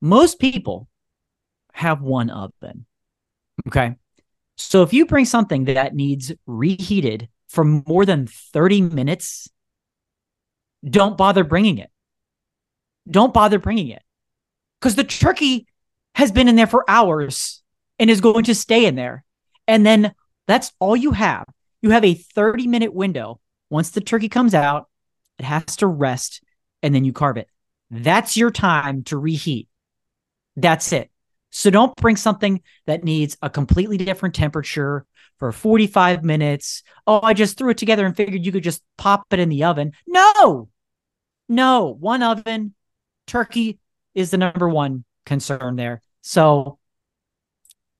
Most people have one oven. Okay. So if you bring something that needs reheated for more than 30 minutes, don't bother bringing it. Don't bother bringing it because the turkey has been in there for hours and is going to stay in there. And then that's all you have. You have a 30 minute window. Once the turkey comes out, it has to rest and then you carve it. That's your time to reheat. That's it. So don't bring something that needs a completely different temperature for 45 minutes. Oh, I just threw it together and figured you could just pop it in the oven. No, no, one oven. Turkey is the number one concern there. So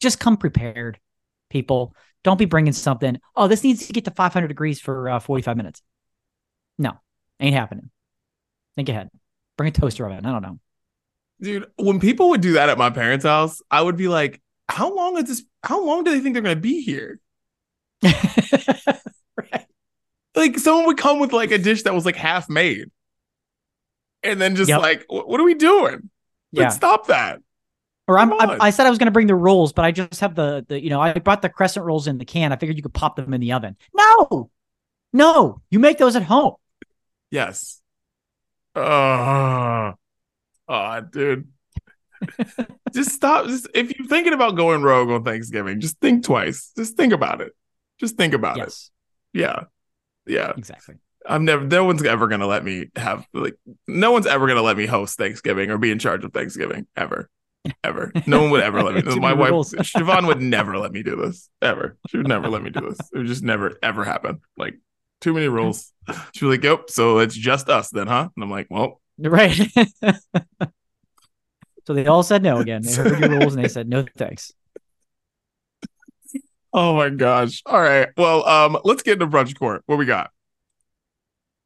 just come prepared. people. Don't be bringing something. Oh, this needs to get to 500 degrees for uh, 45 minutes. No, ain't happening. Think ahead. Bring a toaster oven. I don't know. Dude, when people would do that at my parents' house, I would be like, how long is this? How long do they think they're going to be here? right. Like someone would come with like a dish that was like half made. And then just Yep. like, what are we doing? Like, Yeah. stop that. Or I'm, I'm. I said I was going to bring the rolls, but I just have the, the, you know, I brought the crescent rolls in the can. I figured you could pop them in the oven. No, no, you make those at home. Yes. Oh, oh dude. just stop. Just if you're thinking about going rogue on Thanksgiving, just think twice. Just think about it. Just think about it. Yeah. Yeah. exactly. I'm never no one's ever gonna let me have like no one's ever gonna let me host Thanksgiving or be in charge of Thanksgiving ever. Ever. No one would ever let me. My wife. Siobhan would never let me do this. Ever. She would never let me do this. It would just never ever happen. Like too many rules. She'd be like, Yep, so it's just us then, huh? And I'm like, Well, Right. so they all said no again. They heard your rules and they said no thanks. oh my gosh. All right. Well, um, let's get into brunch court. What we got?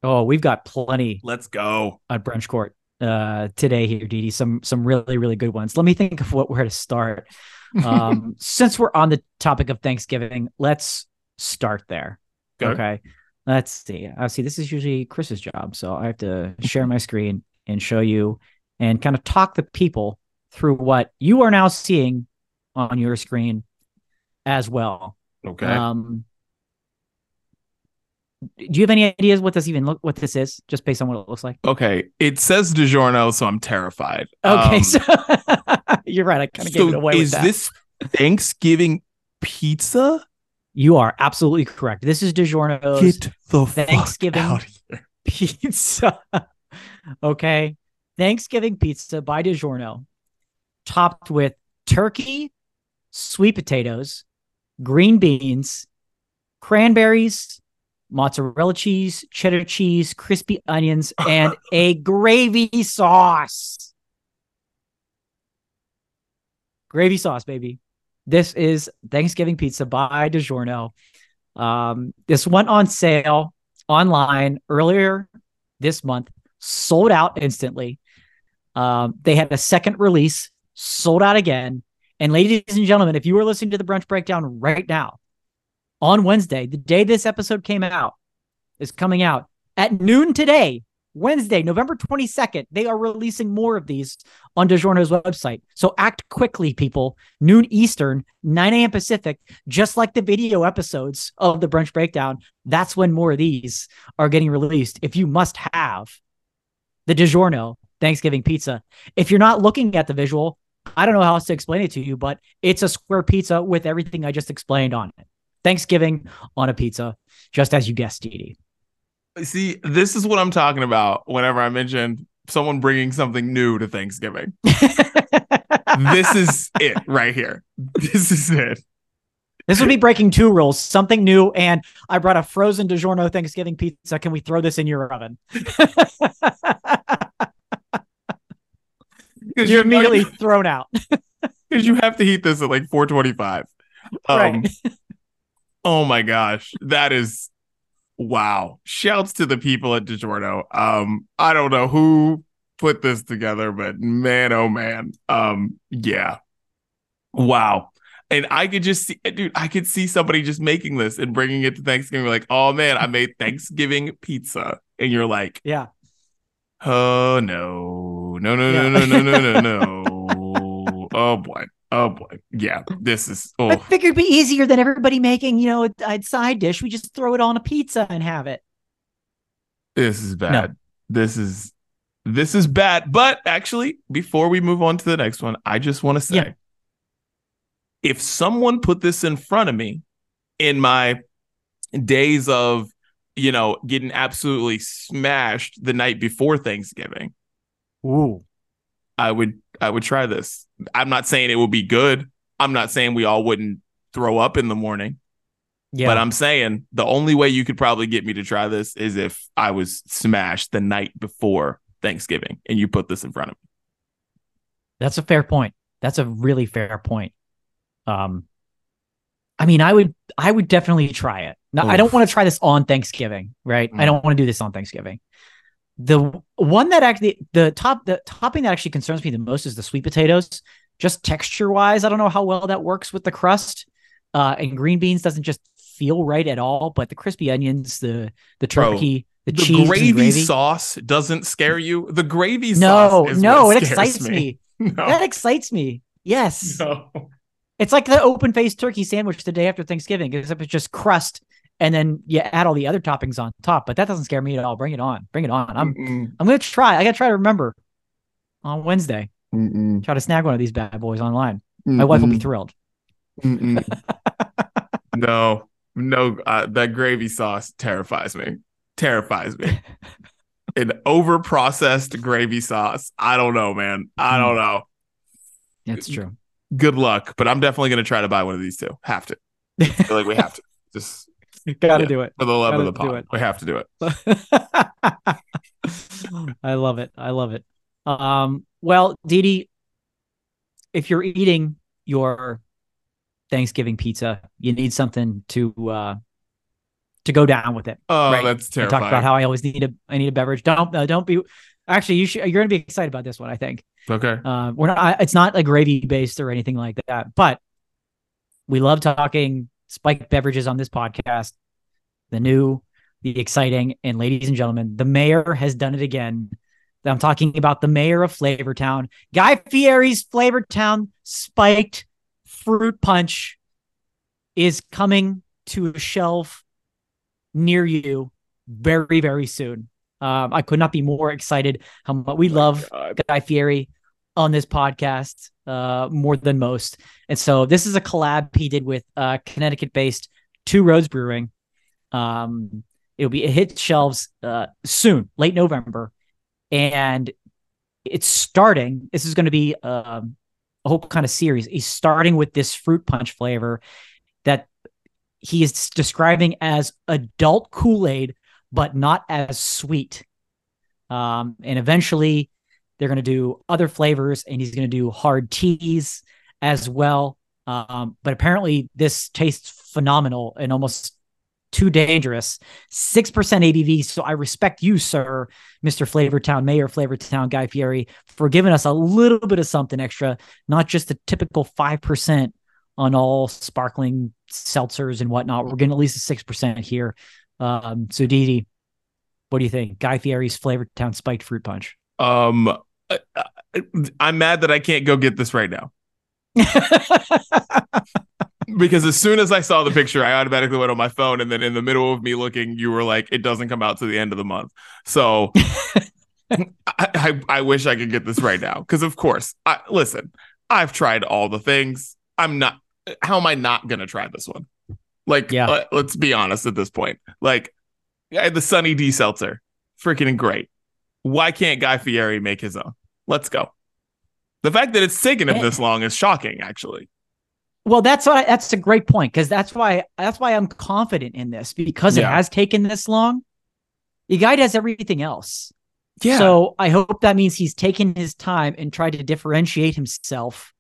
Oh, we've got plenty Let's go. on brunch court uh today here, Didi. Some some really really good ones. Let me think of what where to start. Um, since we're on the topic of Thanksgiving, let's start there. Okay. Okay. Let's see. I see. This is usually Chris's job, so I have to share my screen and show you and kind of talk the people through what you are now seeing on your screen as well. Okay. Um, do you have any ideas what this even look what this is, just based on what it looks like? okay. It says DiGiorno, so I'm terrified. Okay, Um, so you're right. I kind of gave it away. is with that. this Thanksgiving pizza? You are absolutely correct. This is DiGiorno's Get the Thanksgiving pizza. okay. Thanksgiving pizza by DiGiorno, topped with turkey, sweet potatoes, green beans, cranberries, mozzarella cheese, cheddar cheese, crispy onions, and a gravy sauce. Gravy sauce, baby. This is Thanksgiving pizza by DiGiorno. Um, this went on sale online earlier this month, sold out instantly. Um, they had a second release, sold out again. And ladies and gentlemen, if you are listening to the brunch breakdown right now, on Wednesday, the day this episode came out, is coming out at noon today, Wednesday, November 22nd. They are releasing more of these on DiGiorno's website. So act quickly, people. Noon Eastern, 9 a.m. Pacific, just like the video episodes of the brunch breakdown. That's when more of these are getting released. If you must have the DiGiorno Thanksgiving pizza, if you're not looking at the visual, I don't know how else to explain it to you, but it's a square pizza with everything I just explained on it. Thanksgiving on a pizza, just as you guessed, Didi. See, this is what I'm talking about whenever I mentioned someone bringing something new to Thanksgiving. this is it right here. This is it. This would be breaking two rules, something new, and I brought a frozen DiGiorno Thanksgiving pizza. Can we throw this in your oven? Because You're immediately thrown out. because you have to heat this at like 425. Um, Right. Oh my gosh, that is wow! Shouts to the people at DiGiorno. Um, I don't know who put this together, but man, oh man, um, yeah, wow. And I could just see, dude, I could see somebody just making this and bringing it to Thanksgiving, like, oh man, I made Thanksgiving pizza, and you're like, Yeah. oh no, no, no, Yeah. no, no, no, no, no, no. oh boy, oh boy, yeah, this is oh. I figured it'd be easier than everybody making, you know, a, a side dish. We just throw it on a pizza and have it. This is bad. This is this is bad. But actually, before we move on to the next one, I just want to say Yeah. if someone put this in front of me in my days of, you know, getting absolutely smashed the night before Thanksgiving, Ooh. I would I would try this. I'm not saying it would be good. I'm not saying we all wouldn't throw up in the morning. Yeah. But I'm saying the only way you could probably get me to try this is if I was smashed the night before Thanksgiving and you put this in front of me. That's a fair point. That's a really fair point. Um, I mean, I would I would definitely try it. Now, I don't want to try this on Thanksgiving, right? I Mm. don't want to do this on Thanksgiving. The one that actually the top the topping that actually concerns me the most is the sweet potatoes. Just texture wise, I don't know how well that works with the crust. Uh, and green beans doesn't just feel right at all. But the crispy onions, the the Bro, turkey, the, The, cheese, gravy, gravy. sauce doesn't scare you. The gravy No, sauce is no, it excites me. No, That excites me. Yes. no. It's like the open faced turkey sandwich the day after Thanksgiving, except it's just crust and then you add all the other toppings on top. But that doesn't scare me at all. Bring it on. Bring it on. I'm Mm-mm, I'm gonna try. I gotta try to remember on Wednesday. mm-mm, Try to snag one of these bad boys online. My wife will be thrilled. no, no, uh, that gravy sauce terrifies me. Terrifies me. An over processed gravy sauce. I don't know, man. I don't know. That's true. Good luck, but I'm definitely gonna try to buy one of these two. Have to. I feel like we have to. Just gotta Yeah. do it. for the love of Gotta the do pod, it. we have to do it. I love it. I love it. Um, well, Didi, if you're eating your Thanksgiving pizza, you need something to uh to go down with it. Oh, Right. that's I terrifying. talked about how I always need a I need a beverage. Don't uh, don't be actually you should you're gonna be excited about this one. I think okay. uh, we're not. I, it's not like gravy based or anything like that. But we love talking spiked beverages on this podcast. The new, the exciting, and ladies and gentlemen, the mayor has done it again. I'm talking about the mayor of Flavortown, Guy Fieri's Flavortown spiked fruit punch is coming to a shelf near you very, very soon. Um, I could not be more excited how much we love God. Guy Fieri on this podcast uh, more than most. And so this is a collab he did with uh, Connecticut-based Two Roads Brewing. Um, it'll be it hit shelves uh, soon, late November, and it's starting. This is going to be um, a whole kind of series. He's starting with this fruit punch flavor that he is describing as adult Kool Aid, but not as sweet. Um, and eventually, they're going to do other flavors, and he's going to do hard teas as well. Um, but apparently, this tastes phenomenal and almost too dangerous. Six percent ABV. So I respect you, sir, Mister Flavortown Mayor, Flavortown Guy Fieri, for giving us a little bit of something extra, not just the typical five percent on all sparkling seltzers and whatnot. We're getting at least a six percent here. Um, so Didi, what do you think? Guy Fieri's Flavortown Spiked Fruit Punch. Um, I, I'm mad that I can't go get this right now because as soon as I saw the picture, I automatically went on my phone, and then in the middle of me looking, you were like, "It doesn't come out to the end of the month." So I, I, I wish I could get this right now because, of course, I listen. I've tried all the things. I'm not. How am I not gonna try this one? Like, Yeah. let, let's be honest at this point. Like, the Sunny D seltzer, freaking great. Why can't Guy Fieri make his own? Let's go. The fact that it's taken him Eh. this long is shocking, actually. Well, that's why that's a great point because that's why that's why I'm confident in this because it has taken this long. The guy does everything else. Yeah. So I hope that means he's taken his time and tried to differentiate himself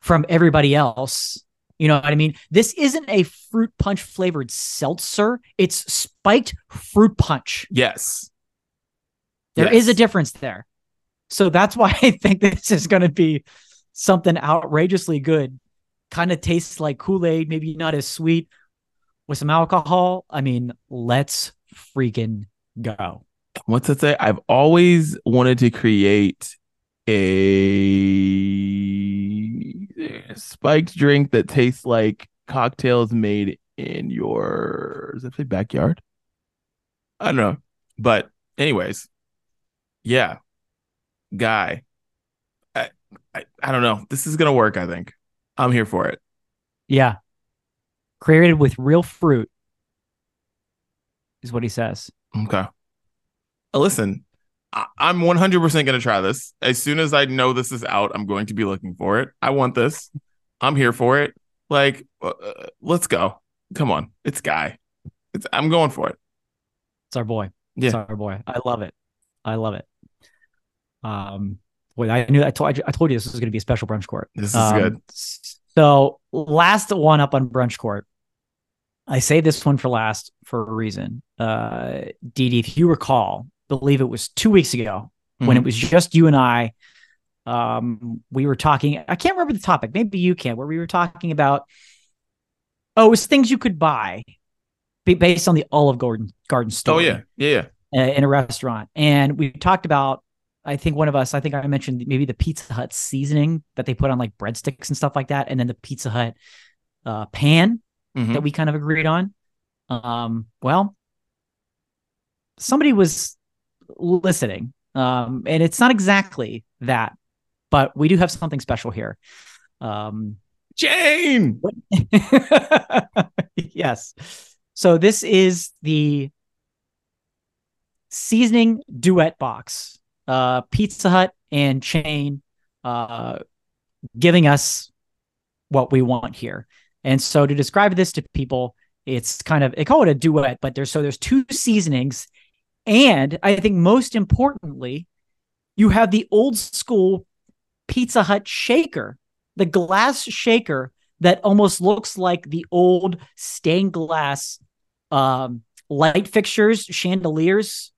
from everybody else. You know what I mean? This isn't a fruit punch flavored seltzer. It's spiked fruit punch. yes. There is Yes. a difference there. So that's why I think this is going to be something outrageously good. Kind of tastes like Kool Aid, maybe not as sweet with some alcohol. I mean, let's freaking go. What's it say? I've always wanted to create a spiked drink that tastes like cocktails made in your does it say backyard? I don't know. But anyways, yeah. Guy. I, I I don't know. This is gonna work, I think. I'm here for it. Yeah. Created with real fruit is what he says. Okay. Uh, Listen, I- I'm 100% going to try this. As soon as I know this is out, I'm going to be looking for it. I want this. I'm here for it. Like, uh, uh, let's go. Come on. It's Guy. It's I'm going for it. It's our boy. Yeah. It's our boy. I love it. I love it. Um, boy, I knew I told I told you this was going to be a special brunch court. This is Um, good. So last one up on brunch court. I say this one for last for a reason. Uh, Didi, if you recall, believe it was two weeks ago mm-hmm. when it was just you and I. Um, we were talking. I can't remember the topic. Maybe you can. Where we were talking about. Oh, it was things you could buy, based on the Olive Garden Garden store. Oh yeah, yeah, yeah. Uh, in a restaurant, and we talked about. I think one of us. I think I mentioned maybe the Pizza Hut seasoning that they put on like breadsticks and stuff like that, and then the Pizza Hut uh, pan mm-hmm. that we kind of agreed on. Um, well, somebody was listening, um, and it's not exactly that, but we do have something special here. Um, Chain. yes. So this is the seasoning duet box. Uh, Pizza Hut and Chain uh, giving us what we want here. And so to describe this to people, it's kind of they call it a duet, but there's so there's two seasonings, and I think most importantly, you have the old school Pizza Hut shaker, the glass shaker that almost looks like the old stained glass um, light fixtures, chandeliers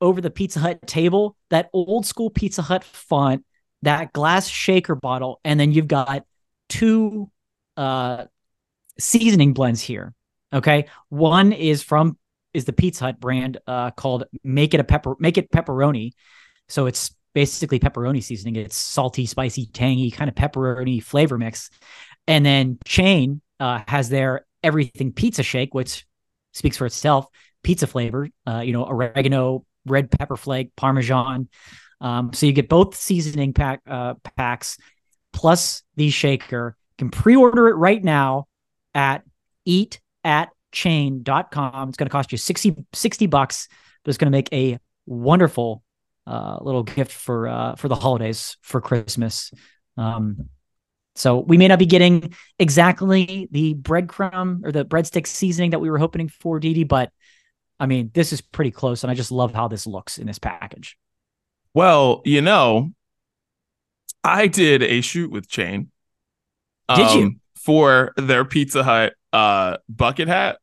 over the Pizza Hut table, that old school Pizza Hut font, that glass shaker bottle, and then you've got two uh, seasoning blends here. Okay. One is from is the Pizza Hut brand uh, called Make It a Pepper Make It Pepperoni. So it's basically pepperoni seasoning. It's salty, spicy, tangy, kind of pepperoni flavor mix. And then Chain uh, has their everything pizza shake, which speaks for itself. Pizza flavor, uh, you know, oregano, red pepper flake, parmesan. Um, so you get both seasoning pack uh, packs plus the shaker. You can pre-order it right now at eatatchain.com. It's going to cost you 60, 60 bucks, but it's going to make a wonderful uh, little gift for uh, for the holidays for Christmas. Um, so we may not be getting exactly the breadcrumb or the breadstick seasoning that we were hoping for, Didi, but I mean, this is pretty close, and I just love how this looks in this package. Well, you know, I did a shoot with Chain. Did um, you? for their Pizza Hut uh bucket hat.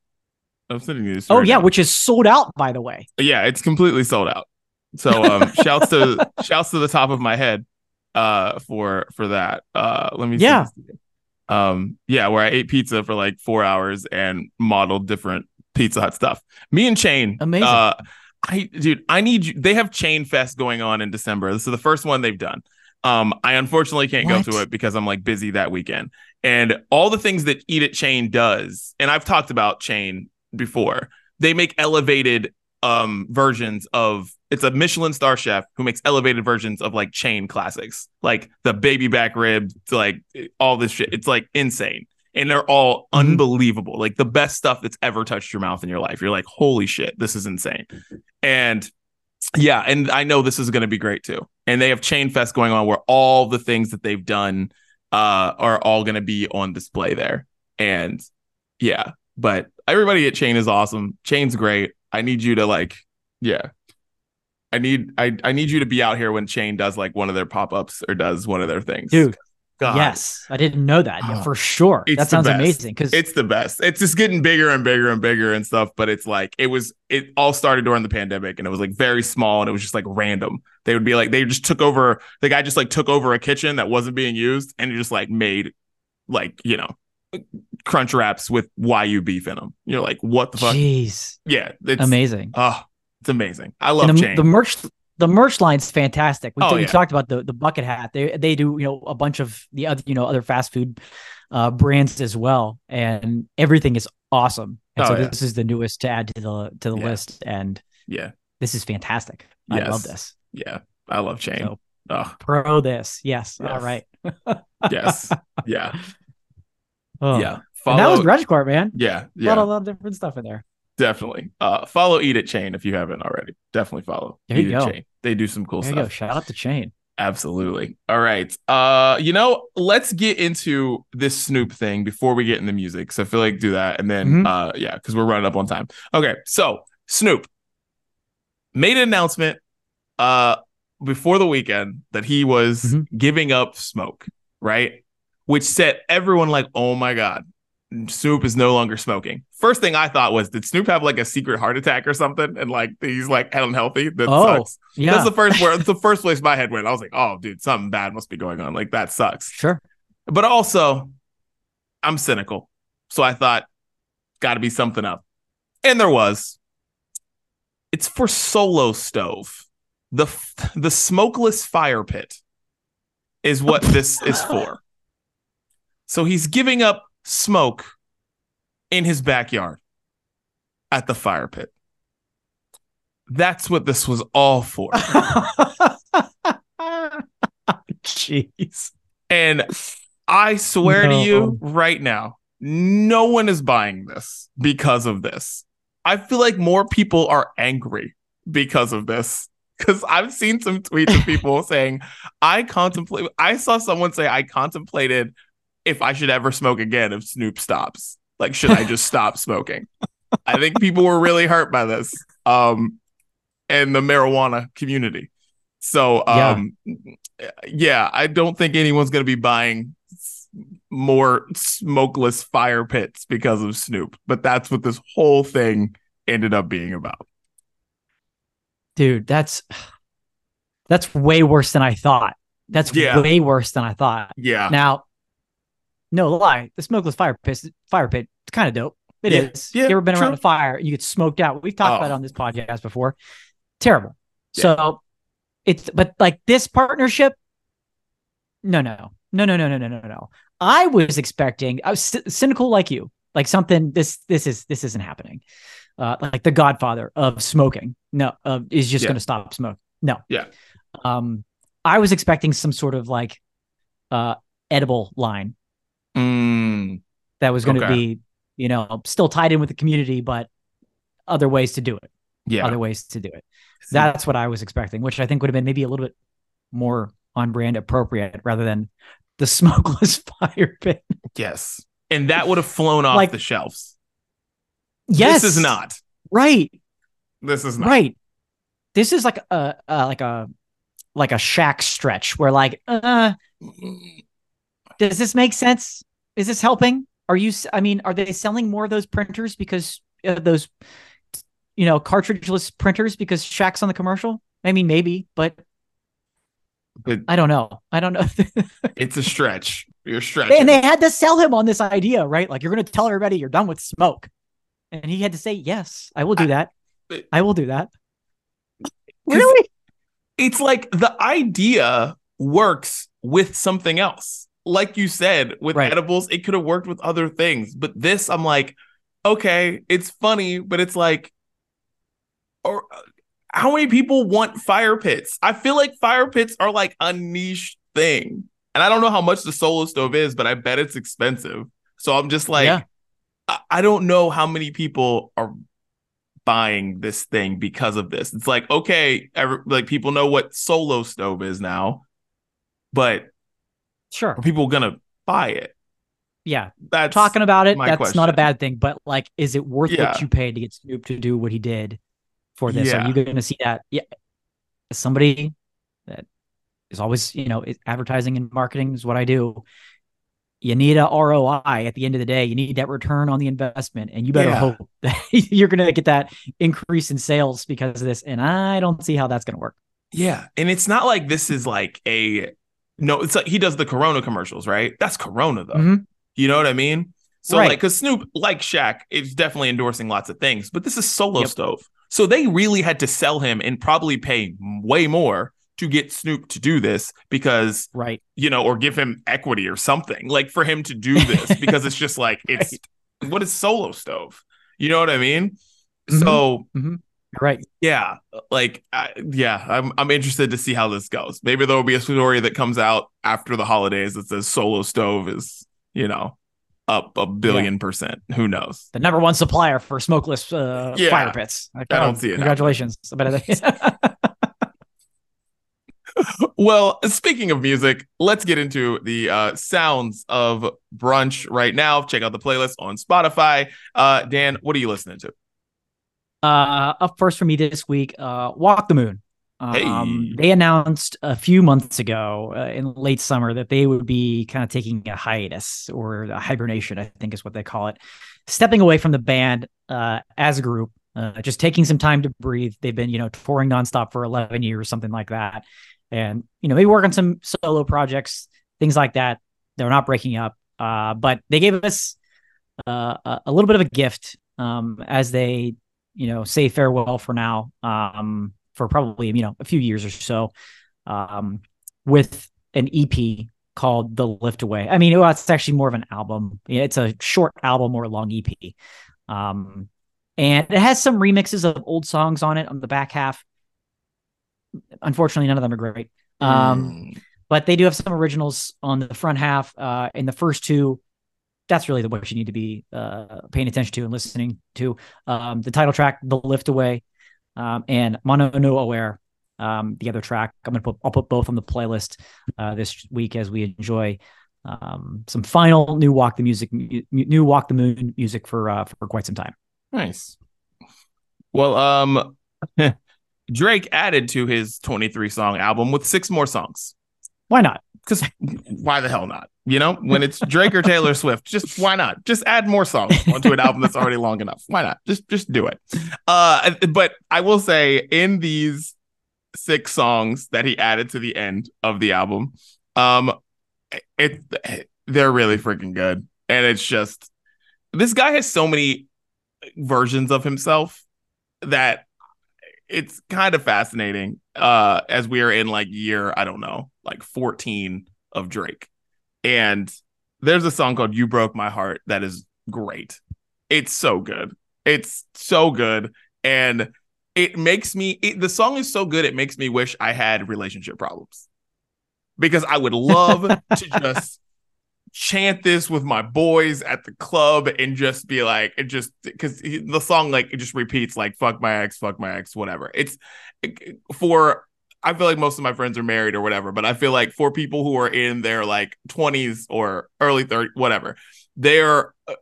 I'm sending you this. Oh right yeah, now. which is sold out by the way. Yeah, it's completely sold out. So um shouts to shouts to the top of my head uh for for that. Uh let me Yeah. Um yeah, where I ate pizza for like 4 hours and modeled different Pizza Hut stuff. Me and Chain Amazing. Uh I dude, I need you. They have Chain Fest going on in December. This is the first one they've done. Um, I unfortunately can't what? go to it because I'm like busy that weekend. And all the things that Eat at Chain does, and I've talked about Chain before, they make elevated um versions of it's a Michelin star chef who makes elevated versions of like chain classics, like the baby back rib, like all this shit. It's like insane. And they're all mm-hmm. unbelievable. Like the best stuff that's ever touched your mouth in your life. You're like, holy shit, this is insane. And yeah, and I know this is going to be great too. And they have Chain Fest going on where all the things that they've done uh, are all going to be on display there. And yeah, but everybody at Chain is awesome. Chain's great. I need you to like, yeah. I need I I need you to be out here when Chain does like one of their pop-ups or does one of their things. Dude, God. Yes, I didn't know that yeah, for ah, sure. That sounds amazing because it's the best. It's just getting bigger and bigger and bigger and stuff. But it's like it was. It all started during the pandemic, and it was like very small, and it was just like random. They would be like they just took over. The guy just like took over a kitchen that wasn't being used, and he just like made like you know crunch wraps with Wagyu beef in them. You're like, what the fuck? Jeez, yeah, it's amazing. Oh, it's amazing. I love the, Chain. the merch the merch line's fantastic. We, oh, we yeah. talked about the the bucket hat. They they do you know a bunch of the other you know other fast food uh, brands as well, and everything is awesome. And oh, so yeah. this is the newest to add to the to the yeah. list, and yeah, this is fantastic. Yes. I love this. Yeah, I love Chain. So, oh. Pro this, yes. yes. All right. yes. Yeah. Oh. Yeah. Follow, that was Grudge man. Yeah. Yeah. A lot, a lot of different stuff in there. Definitely. Uh, follow Eat at Chain if you haven't already. Definitely follow. There you go. Chain. They do some cool there stuff. go. Shout out to Chain. Absolutely. All right. Uh, you know, let's get into this Snoop thing before we get in the music. So I feel like do that, and then mm-hmm. uh, yeah, because we're running up on time. Okay. So Snoop made an announcement uh before the weekend that he was mm-hmm. giving up smoke, right? Which set everyone like, oh my god, Snoop is no longer smoking. First thing I thought was, did Snoop have like a secret heart attack or something? And like he's like unhealthy. That Oh, sucks. Yeah. That's the first where the first place my head went. I was like, oh, dude, something bad must be going on. Like that sucks. sure. But also, I'm cynical. So I thought, gotta be something up. And there was. It's for Solo Stove. The f- the smokeless fire pit is what this is for. So he's giving up smoke in his backyard at the fire pit. That's what this was all for. Jeez. And I swear to you right now, no one is buying this because of this. I feel like more people are angry because of this. Because I've seen some tweets of people saying, I contemplate, I saw someone say, I contemplated if I should ever smoke again if Snoop stops. Like, should I just stop smoking? I think people were really hurt by this um, and the marijuana community. So, Yeah. um, yeah, I don't think anyone's going to be buying more smokeless fire pits because of Snoop, but that's what this whole thing ended up being about. Dude, that's that's way worse than I thought. That's Yeah. way worse than I thought. Yeah. Now, no lie, the smokeless fire pit, fire pit, it's kind of dope. It Yeah. is. Yeah, you ever been around a fire and you get smoked out? We've talked Oh. about it on this podcast before. Terrible. Yeah. So it's but like this partnership, no, no, no, no, no, no, no, no, no. I was expecting. I was c- cynical like you, like something. This this is this isn't happening. Uh, like the Godfather of smoking. No, uh, is just Yeah. going to stop smoke. No. Yeah. Um, I was expecting some sort of like uh edible line Mm, that was going to Okay. be, you know, still tied in with the community, but other ways to do it. yeah. Other ways to do it. That's what I was expecting, which I think would have been maybe a little bit more on brand appropriate rather than the smokeless fire pit. yes. And that would have flown off Like- the shelves. Yes, This is not. right. This is not. Right. This is like a uh, like a like a Shaq stretch where like, uh, does this make sense? Is this helping? Are you? I mean, are they selling more of those printers because uh, those, you know, cartridgeless printers because Shaq's on the commercial? I mean, maybe, but But I don't know. I don't know. it's a stretch. You're stretching. and they had to sell him on this idea, right? Like you're going to tell everybody you're done with smoke, and he had to say, "Yes, I will do I- that. I will do that." Really? it's like the idea works with something else. Like you said, with Right. edibles, it could have worked with other things. But this, I'm like, okay, it's funny, but it's like, or uh, how many people want fire pits? I feel like fire pits are like a niche thing. And I don't know how much the solo stove is, but I bet it's expensive. So I'm just like, Yeah. I, I don't know how many people are buying this thing because of this. It's like, okay, every, like people know what solo stove is now, but Sure. are people gonna buy it? Yeah. That's talking about it, that's not a bad thing. But like, is it worth Yeah. what you paid to get Snoop to do what he did for this? Yeah. Are you going to see that? Yeah, as somebody that is always, you know, advertising and marketing is what I do. You need a ROI at the end of the day. You need that return on the investment, and you better Yeah. hope that you're going to get that increase in sales because of this. And I don't see how that's going to work. Yeah, and it's not like this is like a no. It's like he does the Corona commercials, right? That's Corona though. Mhm. You know what I mean? So Right. like, because Snoop, like Shaq, is definitely endorsing lots of things, but this is solo Yep. stove. So they really had to sell him and probably pay way more to get Snoop to do this because Right. you know, or give him equity or something like for him to do this because it's just like it's what is solo stove? You know what I mean? Mhm. So Right. yeah, like I, yeah, I'm I'm interested to see how this goes. Maybe there will be a story that comes out after the holidays that says solo stove is you know up a billion percent. Who knows? The number one supplier for smokeless uh, Yeah. fire pits. Like, I oh, don't see it Congratulations. Well, speaking of music, let's get into the uh, sounds of brunch right now. Check out the playlist on Spotify. Uh, Dan, what are you listening to? Uh, up first for me this week, uh, Walk the Moon Um, They announced a few months ago uh, in late summer that they would be kind of taking a hiatus or a hibernation, I think is what they call it, stepping away from the band uh, as a group, uh, just taking some time to breathe. They've been, you know, touring nonstop for 11 years, something like that. And, you know, maybe work on some solo projects, things like that. They're not breaking up. Uh, but they gave us uh, a little bit of a gift um, as they, you know, say farewell for now. Um, for probably you know a few years or so um, with an EP called The Lift Away. I mean, well, it's actually more of an album. It's a short album or a long EP. Um, and it has some remixes of old songs on it on the back half. Unfortunately, none of them are great. Um, mm. But they do have some originals on the front half. Uh, in the first two, that's really the what you need to be uh, paying attention to and listening to. Um, the title track, "The Lift Away," um, and Mono No Aware, um, the other track. I'm gonna put I'll put both on the playlist uh, this week as we enjoy um, some final new Walk the Music, new Walk the Moon music for uh, for quite some time. Nice. Well, um, Drake added to his 23 song album with six more songs. Why not? Because why the hell not? You know, when it's Drake or Taylor Swift, just why not? Just add more songs onto an album that's already long enough. Why not? Just just do it. Uh, but I will say in these six songs that he added to the end of the album, um, it they're really freaking good, and it's just this guy has so many versions of himself that it's kind of fascinating. Uh, as we are in like year, I don't know, like 14 of Drake and there's a song called You Broke My Heart that is great. It's so good. It's so good. And it makes me, it, the song is so good, it makes me wish I had relationship problems because I would love to just chant this with my boys at the club and just be like it just because the song like it just repeats like fuck my ex fuck my ex whatever it's for I feel like most of my friends are married or whatever, but I feel like for people who are in their like 20s or early 30s, whatever, they're uh,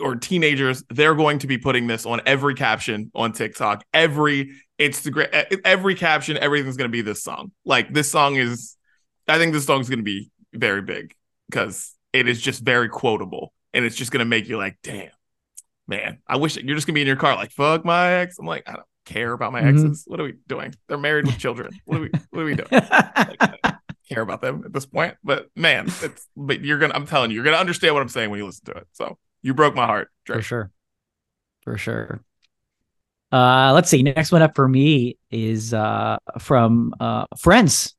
or teenagers, they're going to be putting this on every caption on TikTok, every Instagram, every caption, everything's going to be this song. Like this song is, I think this song is going to be very big because it is just very quotable and it's just going to make you like, damn, man, I wish you're just going to be in your car like, fuck my ex. I'm like, I don't, care about my mm-hmm. exes. What are we doing? They're married with children. What are we what are we doing? like, care about them at this point. But man, it's but you're gonna I'm telling you, you're gonna understand what I'm saying when you listen to it. So you broke my heart, Drake. For sure. For sure. Uh let's see. Next one up for me is uh from uh Friends.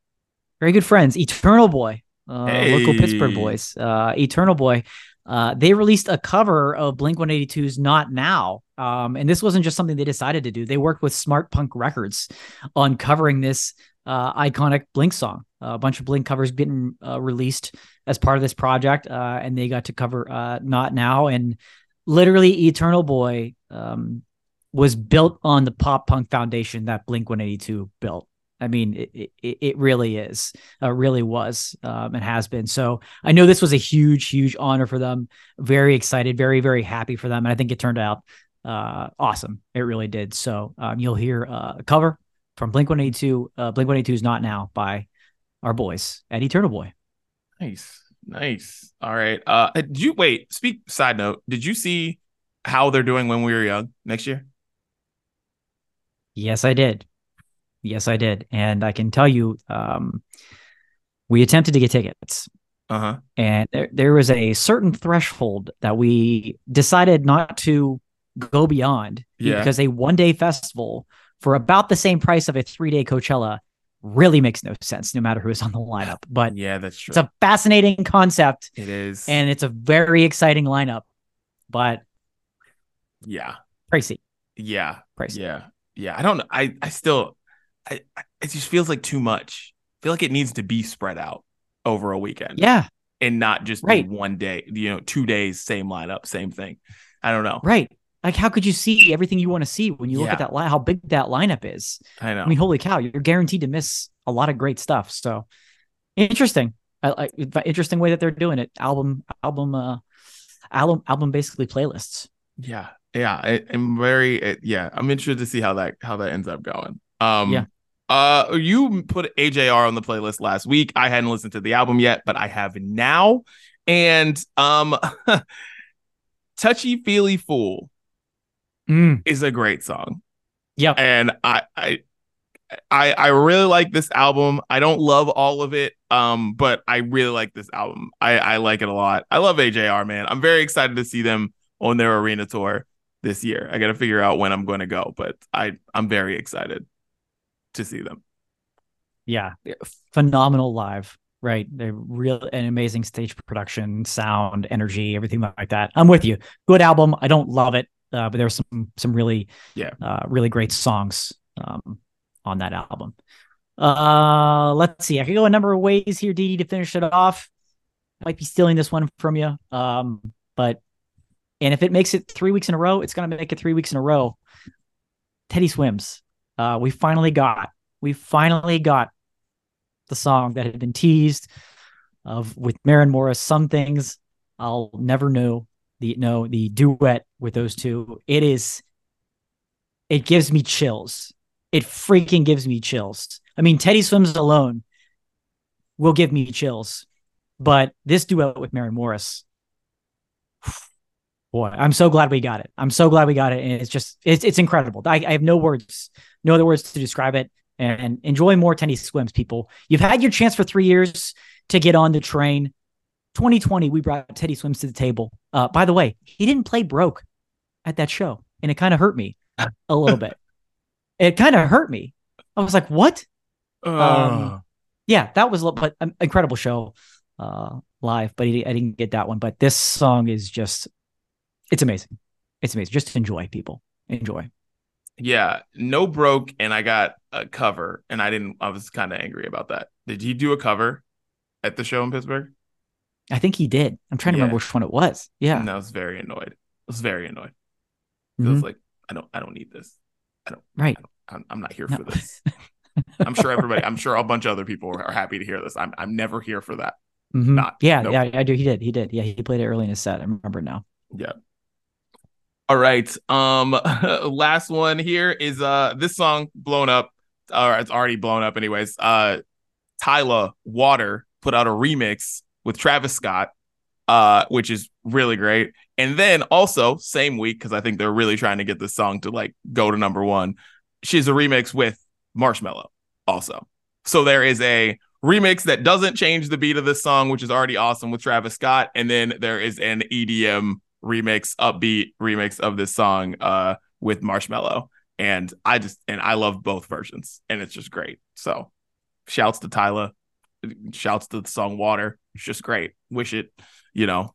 Very good friends. Eternal Boy. Uh, hey. local Pittsburgh boys. Uh Eternal Boy uh, they released a cover of Blink 182's Not Now. Um, and this wasn't just something they decided to do. They worked with Smart Punk Records on covering this uh, iconic Blink song. Uh, a bunch of Blink covers getting uh, released as part of this project, uh, and they got to cover uh, Not Now. And literally, Eternal Boy um, was built on the pop punk foundation that Blink 182 built. I mean, it, it, it really is, uh, really was, um, and has been. So I know this was a huge, huge honor for them. Very excited, very, very happy for them. And I think it turned out uh, awesome. It really did. So um, you'll hear uh, a cover from Blink 182. Uh, Blink 182 is not now by our boys at Eternal Boy. Nice. Nice. All right. Uh, did you wait? Speak side note. Did you see how they're doing when we were young next year? Yes, I did. Yes, I did, and I can tell you, um, we attempted to get tickets. Uh-huh. And there, there was a certain threshold that we decided not to go beyond yeah. because a one day festival for about the same price of a three day Coachella really makes no sense, no matter who is on the lineup. But yeah, that's true. It's a fascinating concept. It is. And it's a very exciting lineup. But yeah, pricey. Yeah. Pricey. Yeah. Yeah. I don't know. I, I still, I, it just feels like too much. I feel like it needs to be spread out over a weekend. Yeah. And not just right. one day, you know, two days, same lineup, same thing. I don't know. Right. Like, how could you see everything you want to see when you yeah. look at that line, how big that lineup is? I know. I mean, holy cow, you're guaranteed to miss a lot of great stuff. So interesting. I, I, interesting way that they're doing it. Album, album, uh, album, album, basically playlists. Yeah. Yeah. I, am very, yeah. I'm interested to see how that, how that ends up going. Um, yeah. Uh, you put AJR on the playlist last week. I hadn't listened to the album yet, but I have now. And um, "Touchy Feely Fool" Mm. is a great song. Yeah, and I, I, I, I really like this album. I don't love all of it, um, but I really like this album. I, I like it a lot. I love AJR, man. I'm very excited to see them on their arena tour this year. I got to figure out when I'm going to go, but I, I'm very excited to see them. Yeah, phenomenal live. Right, they're real an amazing stage production, sound, energy, everything like that. I'm with you. Good album. I don't love it, uh, but there's some some really Yeah. uh, really great songs um, on that album. Uh, let's see. I could go a number of ways here, Dee Dee, to finish it off. Might be stealing this one from you, um, but and if it makes it three weeks in a row, it's gonna make it three weeks in a row. Teddy Swims. Uh, we finally got. We finally got the song that had been teased of with Maren Morris. Some things I'll never know. The no, the duet with those two. It is. It gives me chills. It freaking gives me chills. I mean, Teddy Swims alone will give me chills, but this duet with Maren Morris. Boy, I'm so glad we got it. I'm so glad we got it, and it's just it's it's incredible. I, I have no words, no other words to describe it. And enjoy more Teddy Swims, people. You've had your chance for three years to get on the train. 2020, we brought Teddy Swims to the table. Uh, by the way, he didn't play broke at that show, and it kind of hurt me a little bit. It kind of hurt me. I was like, "What?" Um, yeah, that was but an incredible show uh, live, but he, I didn't get that one. But this song is just, it's amazing. It's amazing. Just enjoy, people. Enjoy. Yeah, no broke, and I got a cover, and I didn't. I was kind of angry about that. Did he do a cover at the show in Pittsburgh? I think he did. I'm trying to Yeah. remember which one it was. Yeah. and I was very annoyed. I was very annoyed. I was like, I don't, I don't need this. Right. I'm, I'm not here No. for this. I'm sure everybody, I'm sure a bunch of other people are happy to hear this. I'm, I'm never here for that. Mhm. Not- yeah, nope. yeah, I do. He did. He did. Yeah, he played it early in his set. I remember now. Yeah. All right. Um, last one here is uh this song blown up, or it's already blown up, anyways. Uh, Tyla Water put out a remix with Travis Scott, uh, which is really great. And then also same week, because I think they're really trying to get this song to like go to number one. She's a remix with Marshmello also. So there is a remix that doesn't change the beat of this song, which is already awesome with Travis Scott, and then there is an EDM remix, upbeat remix of this song uh with Marshmello. And I just and I love both versions, and it's just great. So shouts to Tyla, shouts to the song Water. It's just great. Wish it, you know,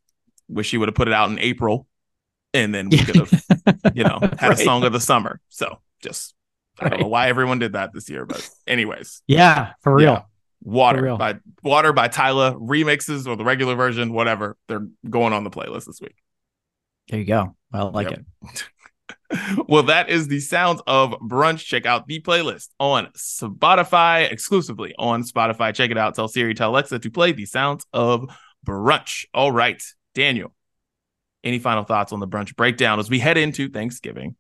wish he would have put it out in April, and then we could have, you know, had a song of the summer. So just I don't Right. know why everyone did that this year, but anyways, Yeah, for real. yeah. Water For real. by Water by Tyla remixes or the regular version, whatever. They're going on the playlist this week. There you go. I like Yep. it. well, that is the sounds of brunch. Check out the playlist on Spotify, exclusively on Spotify. Check it out. Tell Siri, tell Alexa to play the sounds of brunch. All right, Daniel. Any final thoughts on the brunch breakdown as we head into Thanksgiving?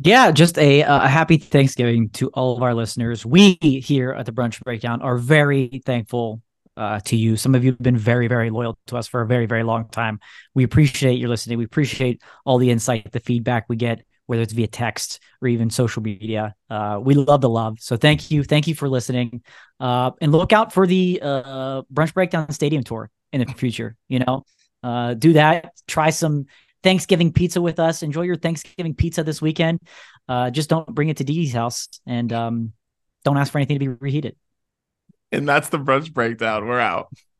Yeah, just a a happy Thanksgiving to all of our listeners. We here at the Brunch Breakdown are very thankful uh, to you. Some of you have been very, very loyal to us for a very, very long time. We appreciate your listening. We appreciate all the insight, the feedback we get, whether it's via text or even social media. Uh, we love the love. So thank you, thank you for listening, uh, and look out for the uh, Brunch Breakdown Stadium tour in the future. You know, uh, do that. Try some Thanksgiving pizza with us. Enjoy your Thanksgiving pizza this weekend. Uh, just don't bring it to Dee Dee's house and um, don't ask for anything to be reheated. And that's the brunch breakdown. We're out.